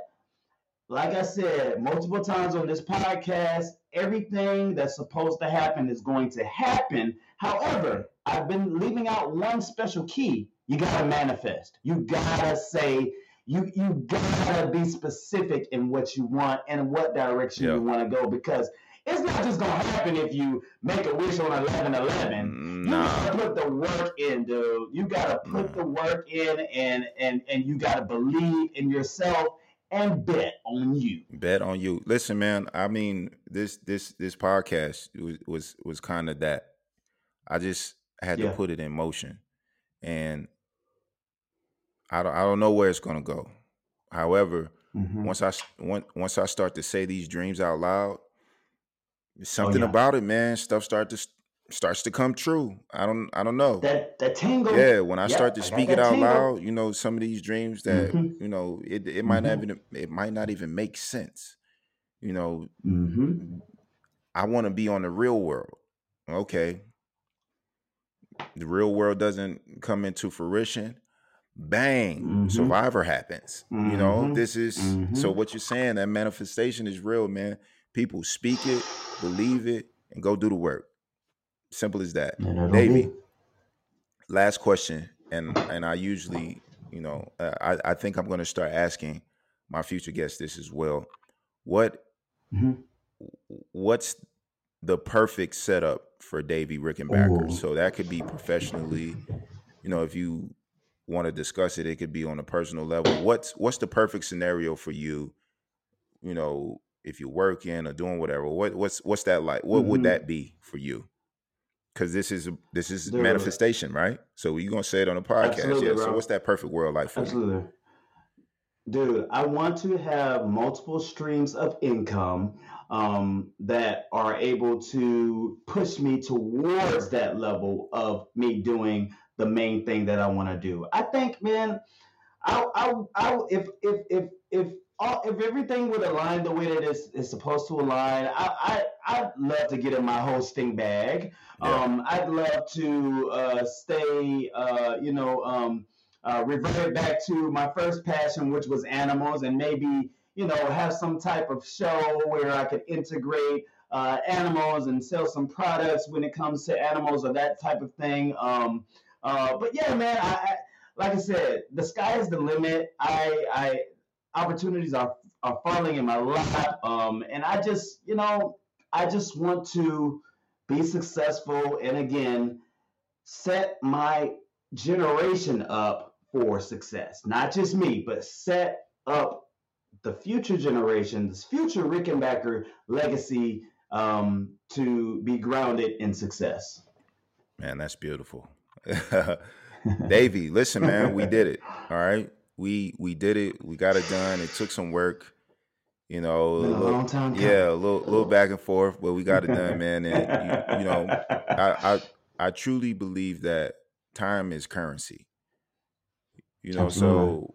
like I said multiple times on this podcast, everything that's supposed to happen is going to happen. However, I've been leaving out one special key. You gotta manifest. You gotta say, you you gotta be specific in what you want and what direction you want to go because it's not just gonna happen if you make a wish on 11 11 nah. you gotta put the work in dude you gotta put the work in and and and you gotta believe in yourself and bet on you. Bet on you. Listen, man. I mean, this this this podcast was was, was kind of that. I just had yeah. to put it in motion, and I don't I don't know where it's gonna go. However, mm-hmm. once I once once I start to say these dreams out loud, oh, something oh, yeah. about it, man. Stuff start to starts to come true. I don't I don't know. That that tingle. Yeah, when I start to speak it out tingle. loud, you know, some of these dreams that mm-hmm. you know, it it might mm-hmm. not even it might not even make sense. You know, mm-hmm. I want to be on the real world. Okay. The real world doesn't come into fruition. Bang, mm-hmm. survivor happens. You know, mm-hmm. this is so mm-hmm. what you're saying, that manifestation is real, man. People speak it, believe it, and go do the work. Simple as that. Maybe. Last question, and and I usually, you know, uh, I I think I'm going to start asking my future guests this as well. What mm-hmm. what's the perfect setup for Davie Rickenbacker? Ooh. So that could be professionally, you know, if you want to discuss it, it could be on a personal level. What's what's the perfect scenario for you? You know, if you're working or doing whatever, what what's what's that like? What mm-hmm. would that be for you? Because this is this is manifestation, right? So you're gonna say it on a podcast, Absolutely, yeah. Bro. So what's that perfect world like for Absolutely. you? Dude, I want to have multiple streams of income um, that are able to push me towards that level of me doing the main thing that I want to do. I think, man, I, I, I, if if if if all, if everything would align the way that it's, it's supposed to align, I, I I'd love to get in my hosting bag. Yeah. Um, I'd love to uh, stay, uh, you know, um, uh, revert back to my first passion, which was animals, and maybe you know have some type of show where I could integrate uh, animals and sell some products when it comes to animals or that type of thing. Um, uh, but yeah, man, I, I, like I said, the sky is the limit. I, I opportunities are are falling in my lap, um, and I just, you know, I just want to be successful and again set my generation up for success. Not just me, but set up the future generation, this future Rickenbacker legacy um, to be grounded in success. Man, that's beautiful. Davie, listen, man, we did it. All right we we did it. We got it done. It took some work. You know, a little- yeah, a little little back and forth, but we got it done, man. And you, you know, I, I I truly believe that time is currency. You know, so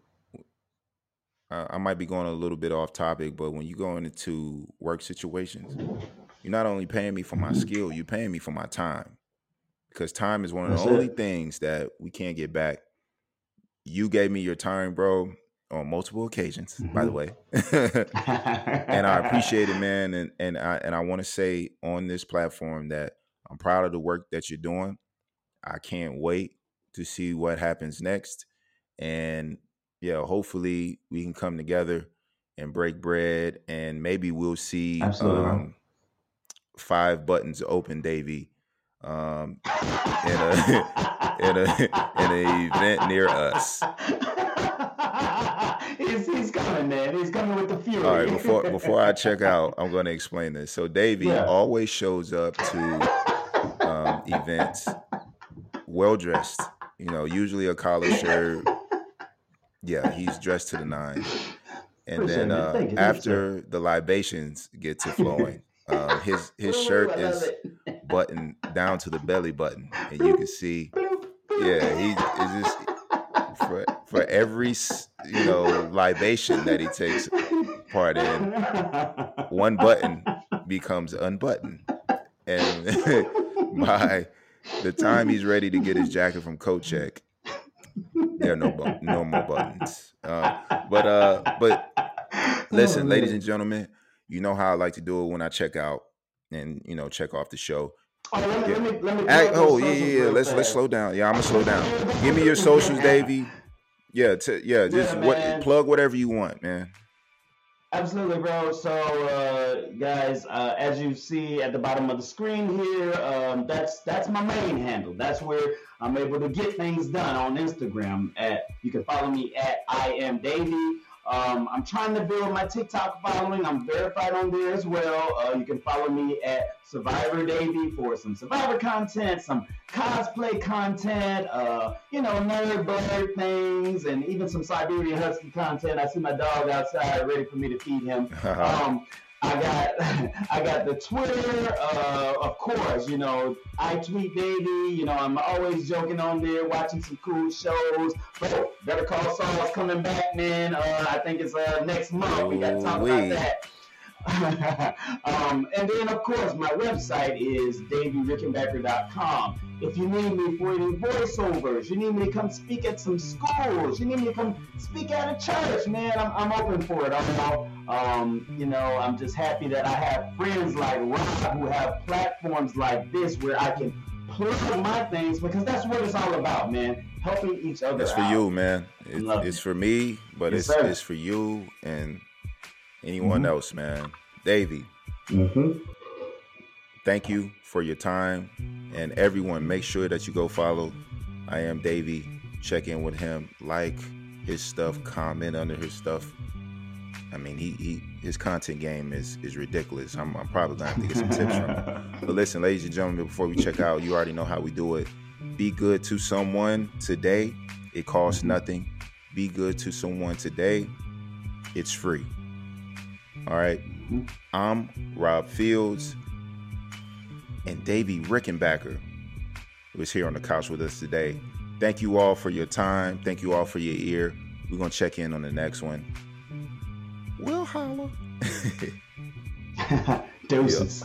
uh, I might be going a little bit off topic, but when you go into work situations, you're not only paying me for my skill, you're paying me for my time. Because time is one of the only it. things that we can't get back. You gave me your time, bro, on multiple occasions, by the Mhm. way. and I appreciate it, man. And and I and I want to say on this platform that I'm proud of the work that you're doing. I can't wait to see what happens next. And yeah, hopefully we can come together and break bread, and maybe we'll see um, five buttons open, Davie, um, in a in a in an event near us. he's, coming, man. He's coming with the fury. All right, before before I check out, I'm going to explain this. So Davie Yeah. always shows up to um, events well dressed. You know, usually a collar shirt. Yeah, he's dressed to the nines. And Appreciate then uh, you. Thank you, sir. after the libations get to flowing, um, his his shirt is buttoned down to the belly button, and you can see. Yeah, he is just for for every you know libation that he takes part in, one button becomes unbuttoned, and by the time he's ready to get his jacket from coat check, there are no bu- no more buttons. Uh, but uh, but listen, ladies and gentlemen, you know how I like to do it when I check out and you know check off the show. Oh, let me, Yeah. let me, let me Hey, plug those oh yeah, yeah. Let's let's slow down. Yeah, I'm gonna slow down. Give me your socials, Davie. Yeah, t- yeah. Just Yeah, what plug whatever you want, man. Absolutely, bro. So, uh, guys, uh, as you see at the bottom of the screen here, um, that's that's my main handle. That's where I'm able to get things done on Instagram. At you can follow me at I am Davie. Um, I'm trying to build my TikTok following. I'm verified on there as well. Uh, you can follow me at Survivor Davie for some Survivor content, some cosplay content, uh, you know, nerd blerd things, and even some Siberian Husky content. I see my dog outside ready for me to feed him. Um, I got I got the Twitter, uh, of course, you know, I tweet Davie, you know, I'm always joking on there, watching some cool shows. But Better Call Saul's coming back, man. Uh, I think it's uh, next month. We got to talk about that. um, and then, of course, my website is davieRickenbacker.com. If you need me for any voiceovers, you need me to come speak at some schools, you need me to come speak at a church, man, I'm, I'm open for it. I'm. Um, you know, I'm just happy that I have friends like Rob who have platforms like this where I can plug my things because that's what it's all about, man. Helping each other It's for out. you, man. It, it's for me, but Yes, it's sir. it's for you and anyone Mhm. else, man. Davie, Mm-hmm. thank you for your time, and everyone, make sure that you go follow. I am Davie. Check in with him, like his stuff, comment under his stuff. I mean, he, he his content game is is ridiculous. I'm, I'm probably gonna have to get some tips from him. But listen, ladies and gentlemen, before we check out, you already know how we do it. Be good to someone today. It costs nothing. Be good to someone today. It's free. All right. I'm Rob Fields and Davie Rickenbacker was here on the couch with us today. Thank you all for your time. Thank you all for your ear. We're gonna check in on the next one. We'll holla. Deuces.